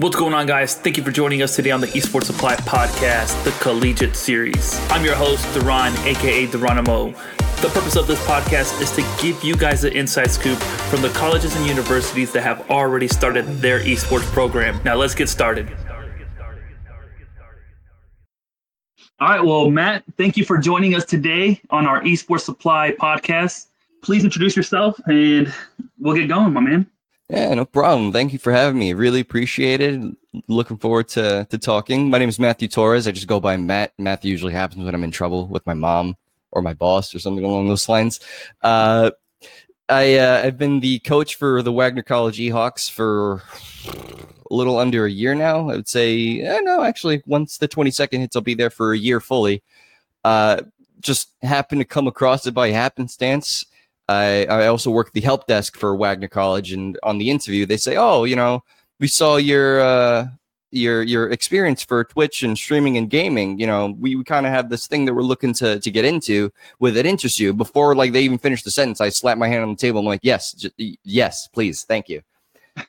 What's going on, guys? Thank you for joining us today on the Esports Supply Podcast, the Collegiate Series. I'm your host, Duran, aka Duranimo. The purpose of this podcast is to give you guys the inside scoop from the colleges and universities that have already started their esports program. Now, let's get started. All right, well, Matt, thank you for joining us today on our Esports Supply Podcast. Please introduce yourself and we'll get going, my man. Yeah, no problem. Thank you for having me. Really appreciate it. Looking forward to to talking. My name is Matthew Torres. I just go by Matt. Matthew usually happens when I'm in trouble with my mom or my boss or something along those lines. Uh, I uh, I've been the coach for the Wagner College Ehawks for a little under a year now. I would say eh, no, actually, once the 22nd hits, I'll be there for a year fully. Uh, just happened to come across it by happenstance. I, I also work the help desk for Wagner College, and on the interview, they say, "Oh, you know, we saw your uh, your your experience for Twitch and streaming and gaming. You know, we, we kind of have this thing that we're looking to to get into. Would it interest you?" Before like they even finish the sentence, I slap my hand on the table. I'm like, "Yes, j- yes, please, thank you."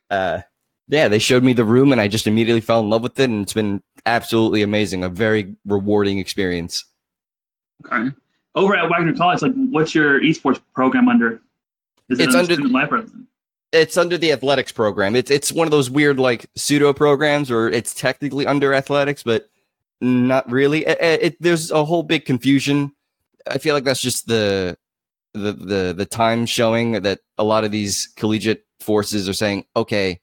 Uh, yeah, they showed me the room, and I just immediately fell in love with it, and it's been absolutely amazing. A very rewarding experience. Okay over at Wagner College, like what's your esports program under? Is it it's under the It's under the athletics program. It's it's one of those weird like pseudo programs, or it's technically under athletics, but not really. It, it, there's a whole big confusion. I feel like that's just the the the the time showing that a lot of these collegiate forces are saying, okay,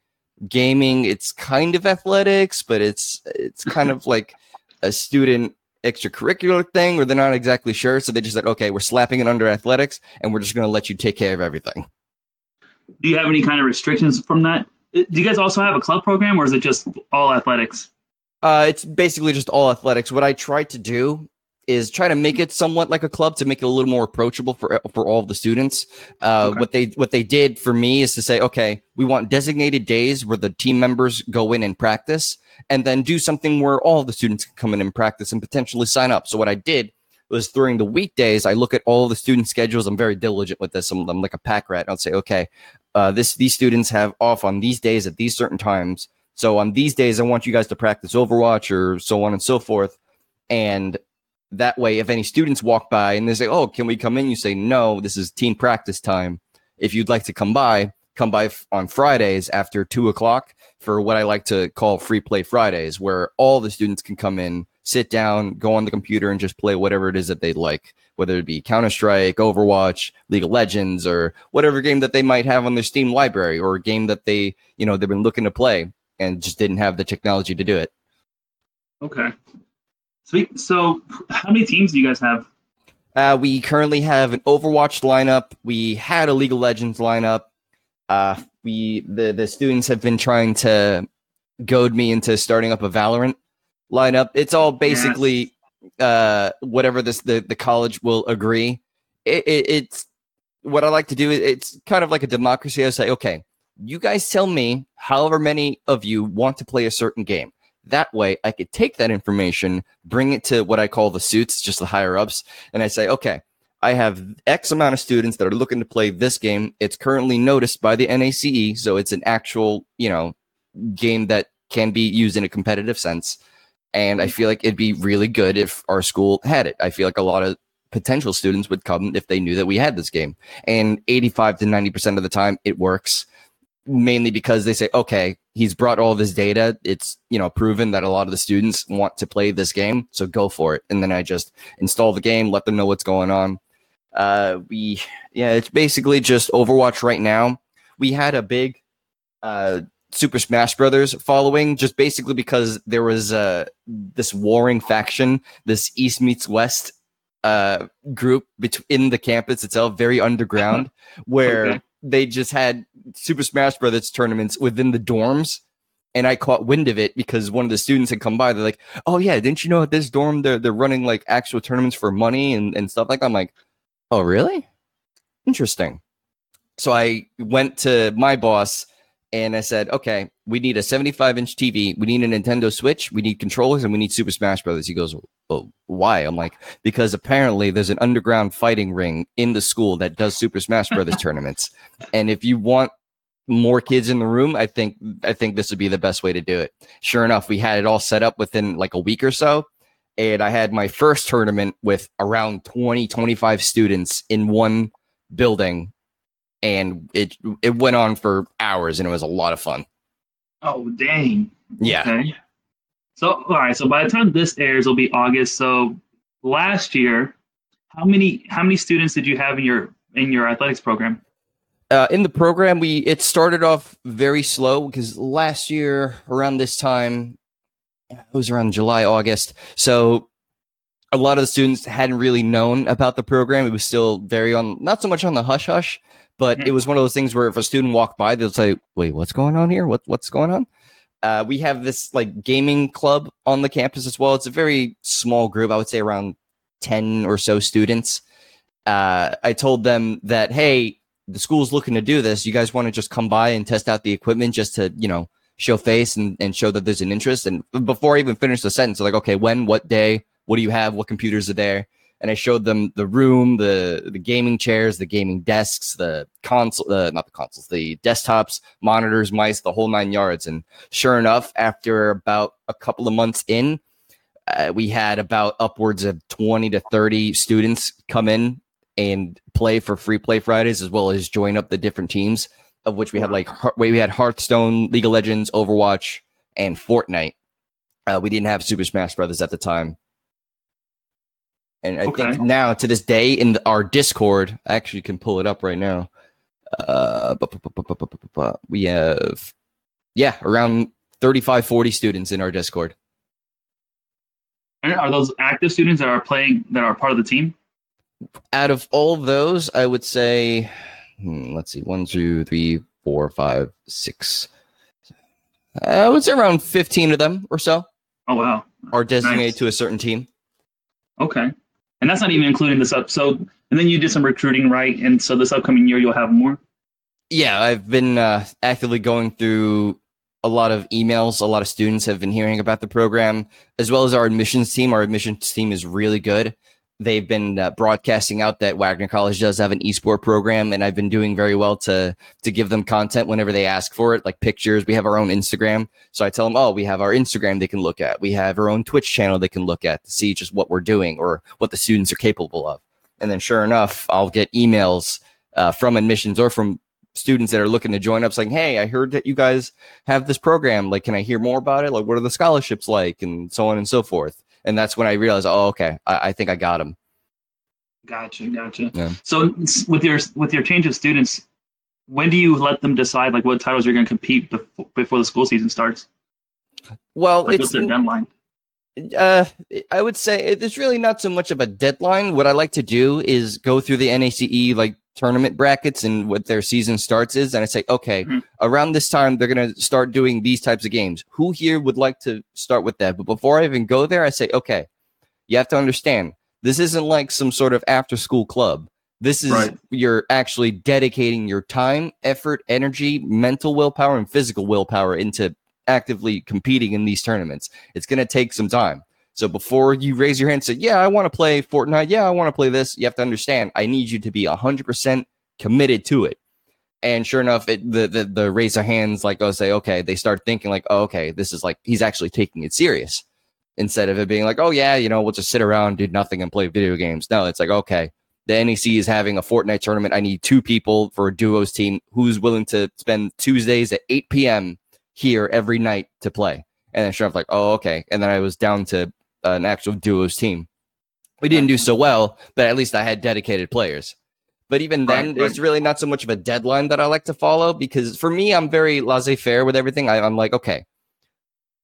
gaming, it's kind of athletics, but it's it's kind of like a student extracurricular thing or they're not exactly sure. So they just said, okay, we're slapping it under athletics and we're just going to let you take care of everything. Do you have any kind of restrictions from that? Uh, do you guys also have a club program or is it just all athletics? Uh, it's basically just all athletics. What I tried to do is try to make it somewhat like a club to make it a little more approachable for for all the students. Uh, okay. What they what they did for me is to say, okay, we want designated days where the team members go in and practice, and then do something where all the students can come in and practice and potentially sign up. So what I did was during the weekdays, I look at all the student schedules. I'm very diligent with this. I'm, I'm like a pack rat. I'll say, okay, uh, this these students have off on these days at these certain times. So on these days, I want you guys to practice Overwatch or so on and so forth. And that way, if any students walk by and they say, "Oh, can we come in?" You say, "No, this is team practice time. If you'd like to come by, come by f- on Fridays after two o'clock for what I like to call free play Fridays, where all the students can come in, sit down, go on the computer, and just play whatever it is that they'd like, whether it be Counter Strike, Overwatch, League of Legends, or whatever game that they might have on their Steam library, or a game that they, you know, they've been looking to play and just didn't have the technology to do it. Okay. Sweet. So, how many teams do you guys have? Uh, we currently have an Overwatch lineup. We had a League of Legends lineup. Uh, we the the students have been trying to goad me into starting up a Valorant lineup. It's all basically yes. uh, whatever this the the college will agree. It, it, it's what I like to do. It's kind of like a democracy. I say, okay, you guys tell me however many of you want to play a certain game. That way, I could take that information, bring it to what I call the suits, just the higher ups, and I say, okay, I have X amount of students that are looking to play this game. It's currently noticed by the NACE, so it's an actual, you know, game that can be used in a competitive sense. And I mm-hmm. feel like it'd be really good if our school had it. I feel like a lot of potential students would come if they knew that we had this game. And 85 to 90% of the time, it works mainly because they say, okay, he's brought all this data. It's, you know, proven that a lot of the students want to play this game. So go for it. And then I just install the game, let them know what's going on. Uh, we, yeah, it's basically just Overwatch right now. We had a big, uh, Super Smash Brothers following just basically because there was uh, this warring faction, this East meets West uh, group in the campus itself, very underground, where okay they just had Super Smash Brothers tournaments within the dorms. And I caught wind of it because one of the students had come by. They're like, "Oh yeah, didn't you know at this dorm they're they're running like actual tournaments for money and, and stuff like that?" I'm like, "Oh really? Interesting." So I went to my boss and I said, okay, we need a 75 inch TV. We need a Nintendo Switch. We need controllers and we need Super Smash Brothers. He goes, oh, why? I'm like, because apparently there's an underground fighting ring in the school that does Super Smash Brothers tournaments. And if you want more kids in the room, I think I think this would be the best way to do it. Sure enough, we had it all set up within like a week or so. And I had my first tournament with around 20, 25 students in one building. And it it went on for hours and it was a lot of fun. Oh dang. Yeah. Okay. So all right, so by the time this airs it'll be August. So last year, how many how many students did you have in your in your athletics program? Uh, in the program, we it started off very slow because last year around this time, it was around July, August. So a lot of the students hadn't really known about the program. It was still very on, not so much on the hush hush, but it was one of those things where if a student walked by, they'll say, "Wait, what's going on here? What what's going on?" Uh, we have this like gaming club on the campus as well. It's a very small group. I would say around ten or so students. Uh, I told them that, hey, the school's looking to do this. You guys want to just come by and test out the equipment just to, you know, show face and, and show that there's an interest. And before I even finished the sentence, like, okay, when, what day, what do you have? What computers are there? And I showed them the room, the the gaming chairs, the gaming desks, the console, uh, not the consoles, the desktops, monitors, mice, the whole nine yards. And sure enough, after about a couple of months in, uh, we had about upwards of 20 to 30 students come in and play for free play Fridays, as well as join up the different teams, of which we had like we had Hearthstone, League of Legends, Overwatch, and Fortnite. Uh, we didn't have Super Smash Brothers at the time. And I okay. think now to this day in the, our Discord, I actually can pull it up right now. Uh, we have, yeah, around 35, 40 students in our Discord. Are those active students that are playing that are part of the team? Out of all of those, I would say, hmm, let's see, one, two, three, four, five, six. I would say around 15 of them or so. Oh, wow. Are designated nice. to a certain team. Okay. And that's not even including this up. So and then you did some recruiting, right? And so this upcoming year you'll have more. Yeah, I've been uh, actively going through a lot of emails. A lot of students have been hearing about the program, as well as our admissions team. Our admissions team is really good. They've been uh, broadcasting out that Wagner College does have an esport program, and I've been doing very well to to give them content whenever they ask for it, like pictures. We have our own Instagram, so I tell them, "Oh, we have our Instagram they can look at. We have our own Twitch channel they can look at to see just what we're doing or what the students are capable of." And then, sure enough, I'll get emails uh, from admissions or from students that are looking to join up saying hey i heard that you guys have this program like can i hear more about it like what are the scholarships like and so on and so forth and that's when i realized oh okay i, I think i got them Gotcha, gotcha. Yeah. So with your with your change of students, when do you let them decide like what titles you're going to compete before, before the school season starts? well Like it's what's their deadline? uh i would say it's really not so much of a deadline what i like to do is go through the nace like tournament brackets and what their season starts is and i say okay Mhm. around this time they're going to start doing these types of games. Who here would like to start with that? But before i even go there i say okay you have to understand this isn't like some sort of after school club. This is Right. you're actually dedicating your time effort energy mental willpower and physical willpower into actively competing in these tournaments. It's going to take some time so before you raise your hand and say yeah i want to play fortnite yeah i want to play this you have to understand i need you to be 100% committed to it and sure enough it, the, the the raise their hands like oh say okay they start thinking like oh, okay this is like he's actually taking it serious instead of it being like oh yeah you know we'll just sit around do nothing and play video games no it's like okay the NEC is having a Fortnite tournament. I need two people for a duos team who's willing to spend Tuesdays at 8 p.m. here every night to play. And then sure enough, like, oh, okay. And then I was down to an actual duos team. We didn't do so well, but at least I had dedicated players. But even then, Right, there's really not so much of a deadline that I like to follow because for me, I'm very laissez faire with everything. I, I'm like, okay,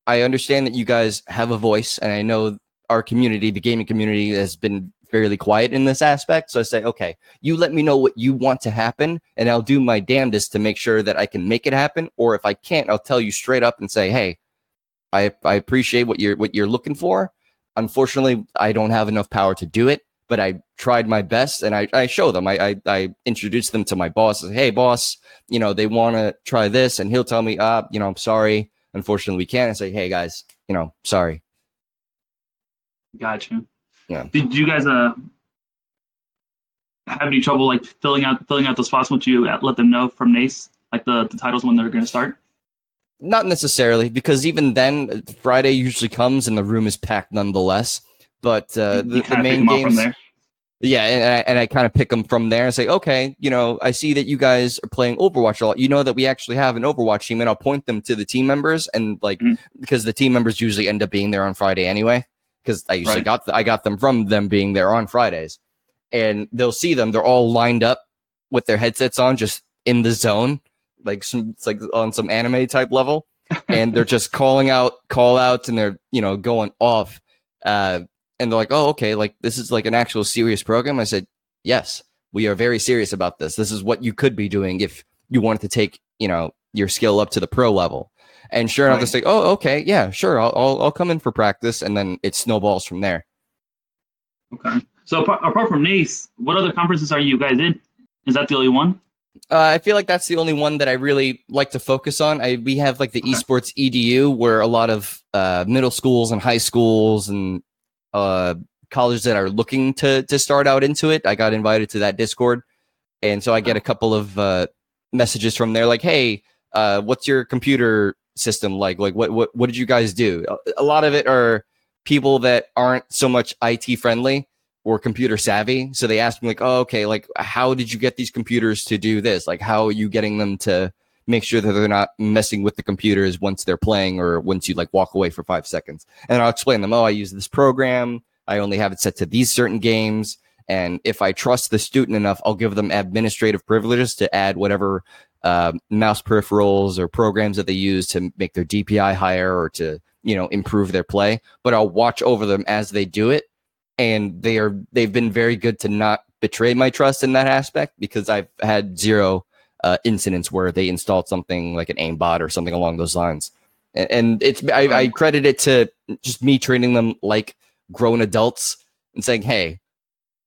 I understand that you guys have a voice, and I know our community, the gaming community, has been fairly quiet in this aspect. So I say, okay, you let me know what you want to happen, and I'll do my damnedest to make sure that I can make it happen. Or if I can't, I'll tell you straight up and say, hey, I I appreciate what you're what you're looking for. Unfortunately, I don't have enough power to do it, but I tried my best, and I I show them. I I, I introduce them to my boss. Say, hey, boss, you know they want to try this, and he'll tell me, ah, you know, I'm sorry. Unfortunately, we can't. I say, hey, guys, you know, sorry. Gotcha. Yeah. Did you guys uh have any trouble like filling out filling out those spots once you let them know from NACE like the, the titles when they're going to start? Not necessarily, because even then, Friday usually comes and the room is packed nonetheless. But uh, the, the main games, yeah, and I, and I kind of pick them from there and say, okay, you know, I see that you guys are playing Overwatch a lot. You know that we actually have an Overwatch team, and I'll point them to the team members, and like mm-hmm. because the team members usually end up being there on Friday anyway, because I usually right. got the, I got them from them being there on Fridays, and they'll see them. They're all lined up with their headsets on, just in the zone, like some it's like on some anime type level, and they're just calling out call outs, and they're you know going off. Uh, and they're like, oh, okay, like this is like an actual serious program. I said, yes, we are very serious about this. This is what you could be doing if you wanted to take, you know, your skill up to the pro level. And sure enough, right. they say, oh, okay, yeah, sure, I'll, I'll, I'll come in for practice, and then it snowballs from there. Okay. So apart, apart from NACE, what other conferences are you guys in? Is that the only one? Uh, I feel like that's the only one that I really like to focus on. I we have like the okay. esports edu where a lot of uh, middle schools and high schools and uh, colleges that are looking to to start out into it. I got invited to that Discord, and so I get a couple of uh, messages from there, like, "Hey, uh, what's your computer system like? Like, what what what did you guys do?" A lot of it are people that aren't so much IT friendly or computer savvy. So they ask me like, "Oh, okay, like how did you get these computers to do this? Like, how are you getting them to?" make sure that they're not messing with the computers once they're playing or once you like walk away for five seconds. And I'll explain them, oh, I use this program. I only have it set to these certain games. And if I trust the student enough, I'll give them administrative privileges to add whatever uh, mouse peripherals or programs that they use to make their DPI higher or to, you know, improve their play. But I'll watch over them as they do it. And they are, they've been very good to not betray my trust in that aspect because I've had zero uh, incidents where they installed something like an aimbot or something along those lines. And, and it's I, I credit it to just me treating them like grown adults and saying, "Hey,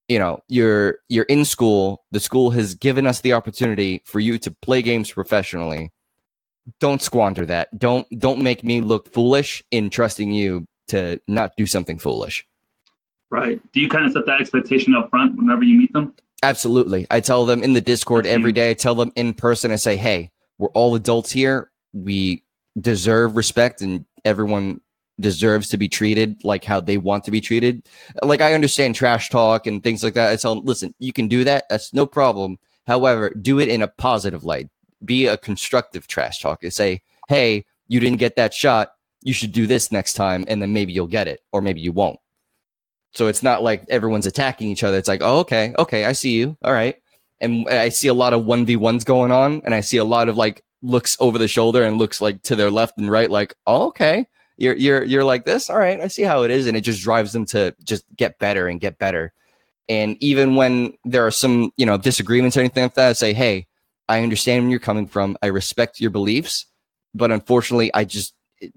you know, you're you're in school. The school has given us the opportunity for you to play games professionally. Don't squander that. Don't don't make me look foolish in trusting you to not do something foolish." Right. Do you kind of set that expectation up front whenever you meet them? Absolutely. I tell them in the Discord every day. I tell them in person. I say, hey, we're all adults here. We deserve respect and everyone deserves to be treated like how they want to be treated. Like I understand trash talk and things like that. I tell them, listen, you can do that. That's no problem. However, do it in a positive light. Be a constructive trash talk and say, hey, you didn't get that shot. You should do this next time, and then maybe you'll get it, or maybe you won't. So it's not like everyone's attacking each other. It's like, oh, okay, okay, I see you. All right. And I see a lot of 1v1s going on, and I see a lot of like looks over the shoulder and looks like to their left and right, like, oh, okay. You're you're you're like this. All right, I see how it is. And it just drives them to just get better and get better. And even when there are some, you know, disagreements or anything like that, I say, hey, I understand where you're coming from. I respect your beliefs, but unfortunately, I just it,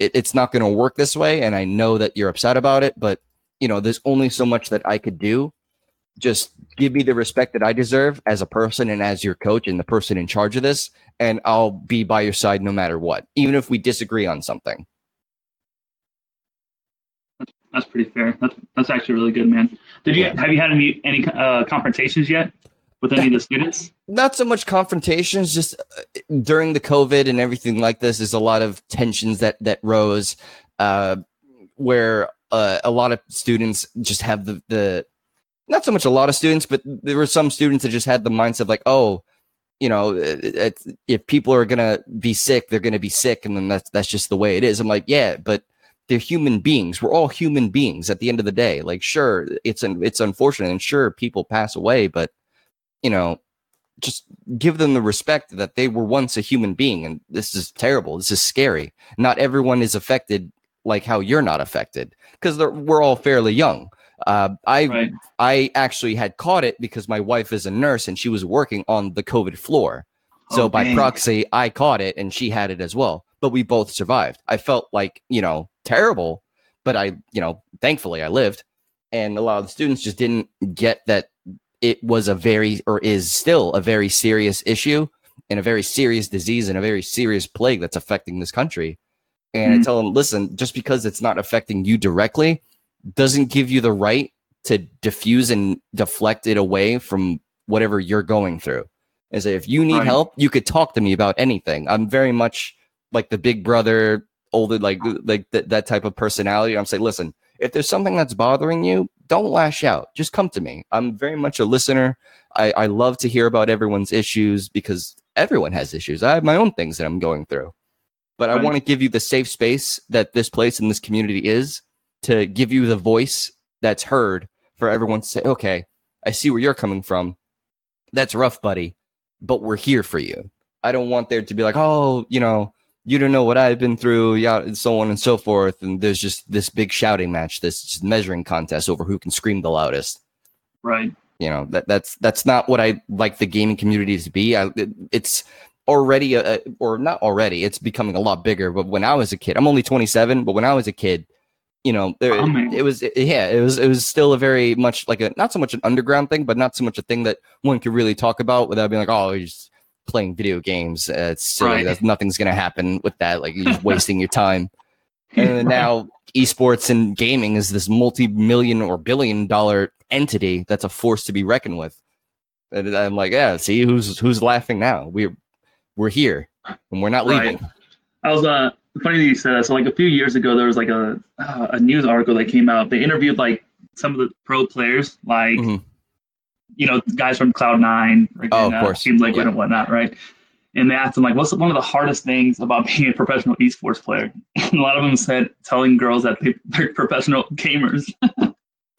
it, it's not going to work this way. And I know that you're upset about it, but you know, there's only so much that I could do. Just give me the respect that I deserve as a person and as your coach and the person in charge of this, and I'll be by your side no matter what, even if we disagree on something. That's pretty fair. That's that's actually really good, man. Did you have you had any any uh, confrontations yet with any of the students? Not so much confrontations, just uh, during the COVID and everything like this. is a lot of tensions that that rose, uh, where uh, a lot of students just have the the not so much a lot of students, but there were some students that just had the mindset like, oh, you know, it, if people are gonna be sick, they're gonna be sick, and then that's that's just the way it is. I'm like, yeah, but they're human beings. We're all human beings at the end of the day. Like, sure, it's an it's unfortunate, and sure, people pass away, but you know, just give them the respect that they were once a human being. And this is terrible. This is scary. Not everyone is affected like how you're not affected because we're all fairly young. Uh, I right. I actually had caught it because my wife is a nurse and she was working on the COVID floor. So oh, by proxy, I caught it and she had it as well. But we both survived. I felt like you know terrible, but I you know thankfully I lived. And a lot of the students just didn't get that it was a very or is still a very serious issue and a very serious disease and a very serious plague that's affecting this country. And mm-hmm. I tell them, listen, just because it's not affecting you directly doesn't give you the right to diffuse and deflect it away from whatever you're going through. and say, if you need Right. help, you could talk to me about anything. I'm very much like the big brother, older, like like th- that type of personality. I'm saying, listen, if there's something that's bothering you, don't lash out. Just come to me. I'm very much a listener. I, I love to hear about everyone's issues because everyone has issues. I have my own things that I'm going through. But I want to give you the safe space that this place and this community is to give you the voice that's heard for everyone to say, okay, I see where you're coming from. That's rough, buddy, but we're here for you. I don't want there to be like, oh, you know, you don't know what I've been through, yeah, and so on and so forth. And there's just this big shouting match, this measuring contest over who can scream the loudest. Right. You know, that that's that's not what I like the gaming community to be. I, it- it's already a, a- or not already, it's becoming a lot bigger. But when I was a kid, I'm only 27, but when I was a kid, you know, there, Oh, it was yeah, it was it was still a very much like a not so much an underground thing, but not so much a thing that one could really talk about without being like, oh, you're just playing video games. Uh, it's silly. Right. That's nothing's gonna happen with that. Like you're wasting your time. And now esports and gaming is this multi-million or billion dollar entity that's a force to be reckoned with. And I'm like, yeah, see who's who's laughing now? We're we're here and we're not Right. leaving. I was uh funny that you said that. So like a few years ago, there was like a uh, a news article that came out. They interviewed like some of the pro players, like Mhm. you know guys from Cloud Nine, like, Oh, and, of uh, course. Team Liquid Yeah. and whatnot, right? And they asked them like, "What's one of the hardest things about being a professional esports player?" And a lot of them said telling girls that they- they're professional gamers.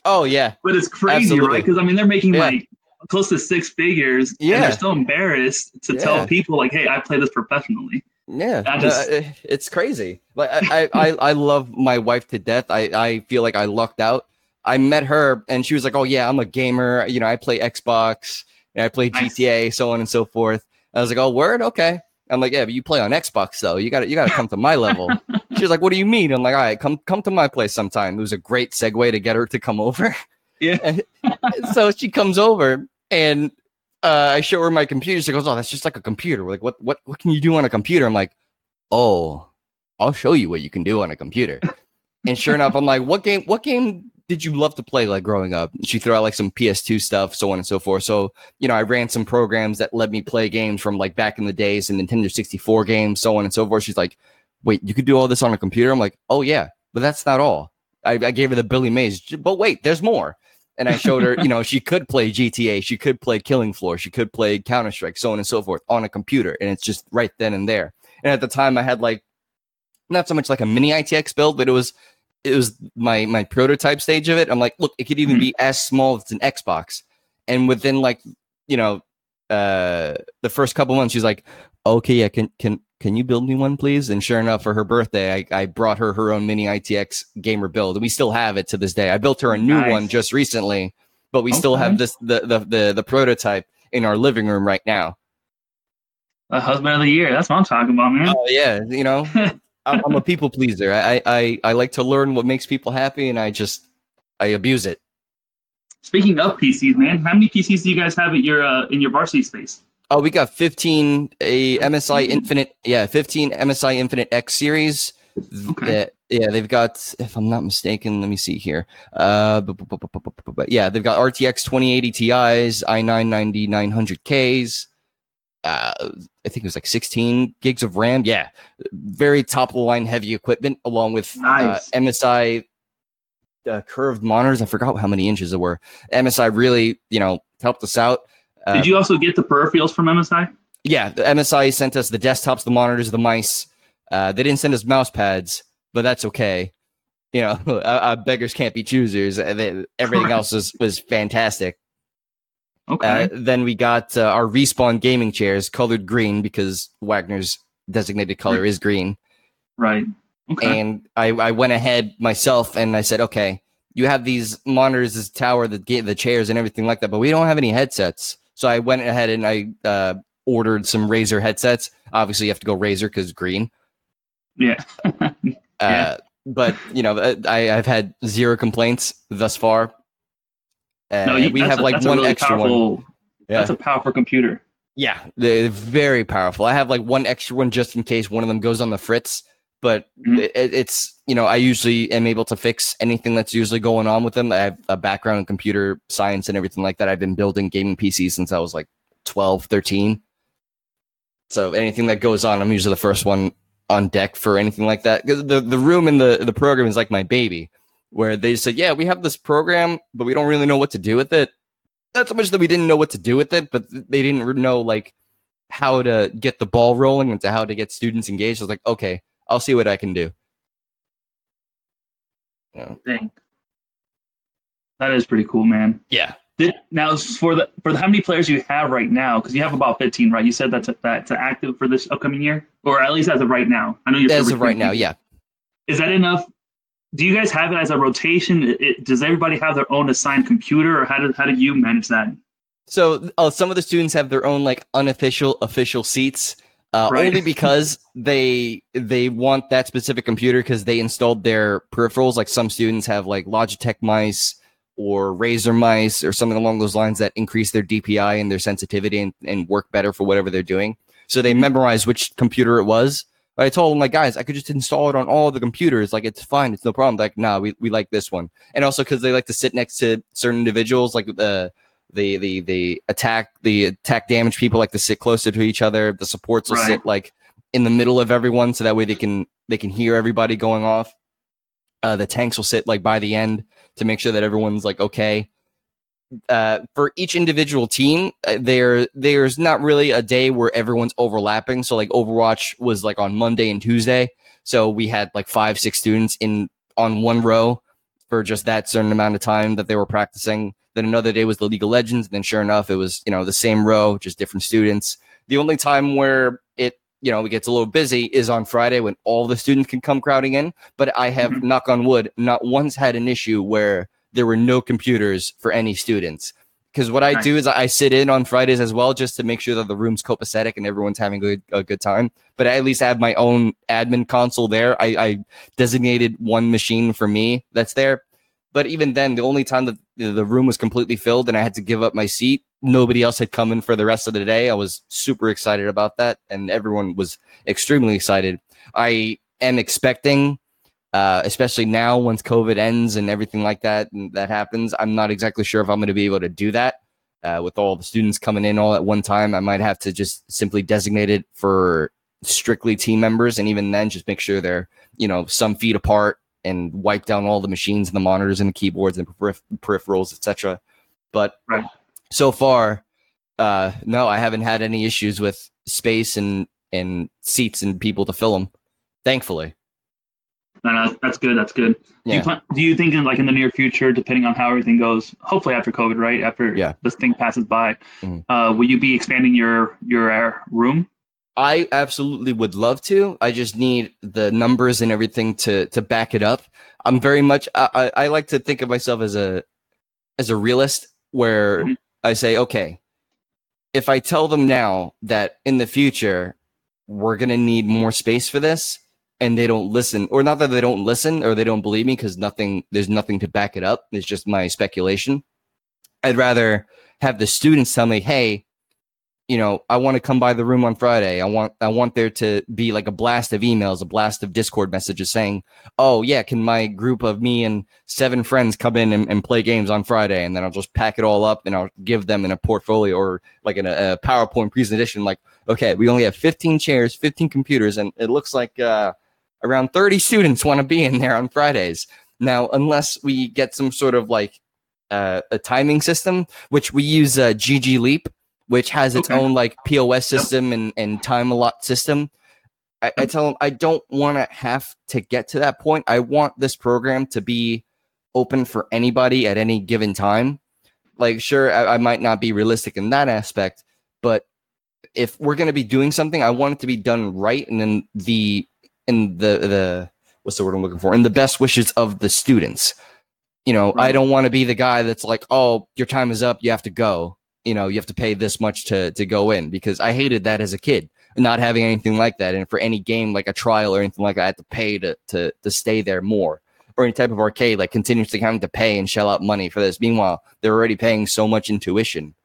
Oh yeah, But it's crazy, Absolutely. right? Because I mean, they're making Yeah. like close to six figures, and Yeah. they're still embarrassed to Yeah. tell people like, "Hey, I play this professionally." Yeah, no, just- it's crazy. Like I, I, I, love my wife to death. I, I feel like I lucked out. I met her and she was like, "Oh yeah, I'm a gamer. You know, I play Xbox and I play Nice. GTA, so on and so forth." I was like, "Oh, word, okay." I'm like, "Yeah, but you play on Xbox though. You got to, you got to come to my level." She's like, "What do you mean?" I'm like, "All right, come, come to my place sometime." It was a great segue to get her to come over. Yeah. so she comes over and uh, I show her my computer. She goes, "Oh, that's just like a computer." We're like, "What? What? What can you do on a computer?" I'm like, "Oh, I'll show you what you can do on a computer." and sure enough, I'm like, "What game? What game did you love to play like growing up?" She threw out like some PS2 stuff, so on and so forth. So you know, I ran some programs that let me play games from like back in the days and Nintendo 64 games, so on and so forth. She's like, "Wait, you could do all this on a computer?" I'm like, "Oh yeah, but that's not all." I, I gave her the Billy Mays, but wait, there's more and I showed her, you know, she could play GTA, she could play Killing Floor, she could play Counter Strike, so on and so forth on a computer, and it's just right then and there. And at the time, I had like not so much like a mini ITX build, but it was it was my my prototype stage of it. I'm like, look, it could even be as small as an Xbox, and within like you know uh the first couple months, she's like, okay, yeah, can can can you build me one, please? And sure enough, for her birthday, I, I brought her her own mini ITX gamer build, and we still have it to this day. I built her a new Nice. one just recently, but we still have this the, the the the prototype in our living room right now. A husband of the year. That's what I'm talking about, man. Oh yeah, you know, I'm, I'm a people pleaser. I, I I like to learn what makes people happy, and I just I abuse it. Speaking of PCs, man, how many PCs do you guys have at your uh, in your varsity space? Oh, we got 15 a MSI Infinite. Yeah, 15 MSI Infinite X series. Okay. Yeah, they've got, if I'm not mistaken, let me see here. Uh, but, but, but, but yeah, they've got RTX 2080 Ti's, i9 9900Ks. Uh, I think it was like 16 gigs of RAM. Yeah, very top of the line heavy equipment, along with uh, nice. uh, MSI uh, curved monitors. I forgot how many inches they were. MSI really, you know, helped us out. Uh, Did you also get the peripherals from MSI? yeah, the MSI sent us the desktops, the monitors, the mice. Uh, they didn't send us mouse pads, but that's okay. You know, uh, uh, beggars can't be choosers. Uh, they- everything Correct. else was was fantastic. Okay. Uh, then we got uh, our respawn gaming chairs, colored green because Wagner's designated color is green. right. Okay. And I, I went ahead myself and I said, okay, you have these monitors, this tower, the the chairs, and everything like that, but we don't have any headsets. So I went ahead and I uh, ordered some Razer headsets. Obviously, you have to go Razer because green. yeah. Uh, Yeah. But you know, uh, I, I've had zero complaints thus far. Uh, no, you, we have a, like one really extra one. Yeah. That's a powerful computer. Yeah, they're very powerful. I have like one extra one just in case one of them goes on the fritz. But Mhm. it, it's you know I usually am able to fix anything that's usually going on with them. I have a background in computer science and everything like that. I've been building gaming PCs since I was like 12, 13. So anything that goes on, I'm usually the first one on deck for anything like that. Because the, the room in the the program is like my baby, where they said, yeah, we have this program, but we don't really know what to do with it. Not so much that we didn't know what to do with it, but they didn't know like how to get the ball rolling and to how to get students engaged. I was like, okay, I'll see what I can do. Yeah. Dang. That is pretty cool, man. Yeah. Did, now for the for the, how many players you have right now? Because you have about fifteen, right? You said that's a, that's active for this upcoming year, or at least as of right now. I know you're as of right now. Yeah. Is that enough? Do you guys have it as a rotation? It, it, does everybody have their own assigned computer, or how do how do you manage that? So uh, some of the students have their own like unofficial official seats. Uh, right. only because they they want that specific computer because they installed their peripherals. Like some students have like Logitech mice, or Razer mice or something along those lines that increase their DPI and their sensitivity and, and work better for whatever they're doing. So they memorize which computer it was. But I told them like, guys, I could just install it on all the computers. Like it's fine, it's no problem. Like, nah, we, we like this one. And also because they like to sit next to certain individuals, like the the the the attack the attack damage people like to sit closer to each other. The supports will right. sit like in the middle of everyone, so that way they can they can hear everybody going off. Uh, the tanks will sit like by the end to make sure that everyone's like okay. Uh, for each individual team, uh, there there's not really a day where everyone's overlapping. So like Overwatch was like on Monday and Tuesday, so we had like five six students in on one row for just that certain amount of time that they were practicing. Then another day was the League of Legends. And then sure enough, it was you know the same row, just different students. The only time where it you know, it gets a little busy is on Friday when all the students can come crowding in. But I have, mm-hmm. knock on wood, not once had an issue where there were no computers for any students. Because what I nice. do is I sit in on Fridays as well, just to make sure that the room's copacetic and everyone's having a good, a good time. But I at least have my own admin console there. I, I designated one machine for me that's there. But even then, the only time that the room was completely filled and I had to give up my seat nobody else had come in for the rest of the day. I was super excited about that, and everyone was extremely excited. I am expecting, uh, especially now once COVID ends and everything like that and that happens, I'm not exactly sure if I'm going to be able to do that. Uh, with all the students coming in all at one time, I might have to just simply designate it for strictly team members, and even then, just make sure they're you know some feet apart and wipe down all the machines and the monitors and the keyboards and periph- peripherals, etc. But right so far, uh, no, I haven't had any issues with space and and seats and people to fill them. Thankfully. No, that's good. That's good. Yeah. Do, you plan, do you think in like in the near future, depending on how everything goes, hopefully after COVID, right after yeah. this thing passes by, mm-hmm. uh, will you be expanding your your uh, room? I absolutely would love to. I just need the numbers and everything to to back it up. I'm very much. I, I like to think of myself as a as a realist, where mm-hmm. I say, okay, if I tell them now that in the future we're going to need more space for this and they don't listen or not that they don't listen or they don't believe me because nothing there's nothing to back it up it's just my speculation i'd rather have the students tell me hey you know, I want to come by the room on Friday. I want I want there to be like a blast of emails, a blast of Discord messages saying, "Oh yeah, can my group of me and seven friends come in and, and play games on Friday?" And then I'll just pack it all up and I'll give them in a portfolio or like in a, a PowerPoint presentation. Like, okay, we only have 15 chairs, 15 computers, and it looks like uh, around 30 students want to be in there on Fridays. Now, unless we get some sort of like uh, a timing system, which we use uh, GG Leap which has its okay. own like POS system and, and time allot system. I, I tell them I don't want to have to get to that point. I want this program to be open for anybody at any given time. Like, sure, I, I might not be realistic in that aspect, but if we're going to be doing something, I want it to be done right and then the in the the what's the word I'm looking for in the best wishes of the students. You know, right. I don't want to be the guy that's like, "Oh, your time is up, you have to go." you know, you have to pay this much to to go in because I hated that as a kid, not having anything like that. And for any game like a trial or anything like that, I had to pay to to to stay there more. Or any type of arcade, like continuously having to pay and shell out money for this. Meanwhile, they're already paying so much in tuition.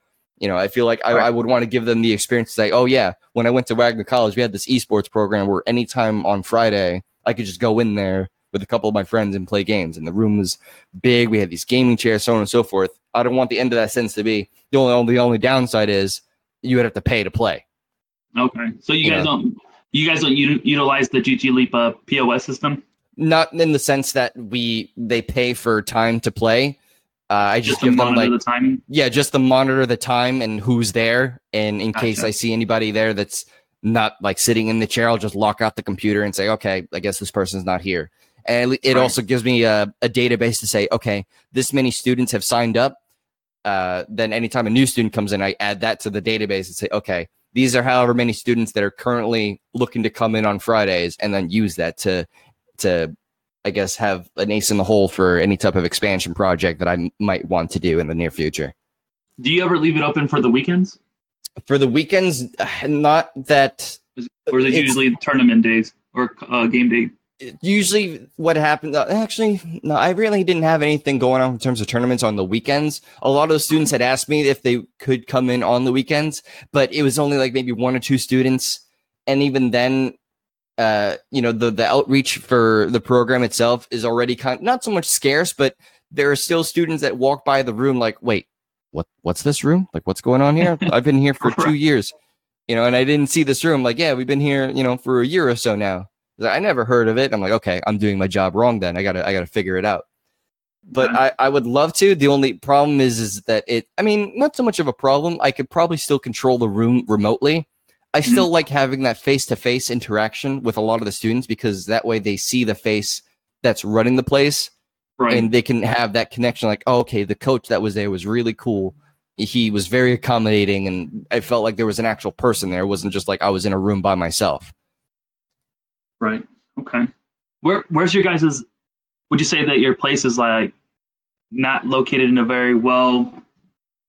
You know, I feel like I, I would want to give them the experience to say, oh yeah, when I went to Wagner College, we had this esports program where anytime on Friday I could just go in there with a couple of my friends and play games. And the room was big. We had these gaming chairs, so on and so forth. I don't want the end of that sentence to be the only, only the only downside is you would have to pay to play. Okay, so you, you guys know. don't you guys don't u- utilize the GG Leap uh, POS system? Not in the sense that we they pay for time to play. Uh, I just, just give them like the. Yeah, just to monitor the time and who's there, and in gotcha. case I see anybody there that's not like sitting in the chair, I'll just lock out the computer and say, okay, I guess this person's not here. And it right. also gives me a, a, database to say, okay, this many students have signed up. Uh, then anytime a new student comes in, I add that to the database and say, okay, these are however many students that are currently looking to come in on Fridays, and then use that to to I guess have an ace in the hole for any type of expansion project that I m- might want to do in the near future. Do you ever leave it open for the weekends? For the weekends, not that. Or is it usually tournament days or uh, game day? Usually, what happens? Uh, actually, no, I really didn't have anything going on in terms of tournaments on the weekends. A lot of the students had asked me if they could come in on the weekends, but it was only like maybe one or two students, and even then, uh, you know, the the outreach for the program itself is already kind of, not so much scarce, but there are still students that walk by the room like, wait, what what's this room? Like, what's going on here? I've been here for two years, you know, and I didn't see this room. Like, yeah, we've been here, you know, for a year or so now. I never heard of it. I'm like, okay, I'm doing my job wrong. Then I gotta I gotta figure it out. But yeah. I, I would love to. The only problem is is that it. I mean, not so much of a problem. I could probably still control the room remotely I mm-hmm. still like having that face to face interaction with a lot of the students because that way they see the face that's running the place right. and they can have that connection like, oh, okay, the coach that was there was really cool. He was very accommodating and I felt like there was an actual person there. It wasn't just like I was in a room by myself. Right. Okay. Where where's your guys's would you say that your place is like not located in a very well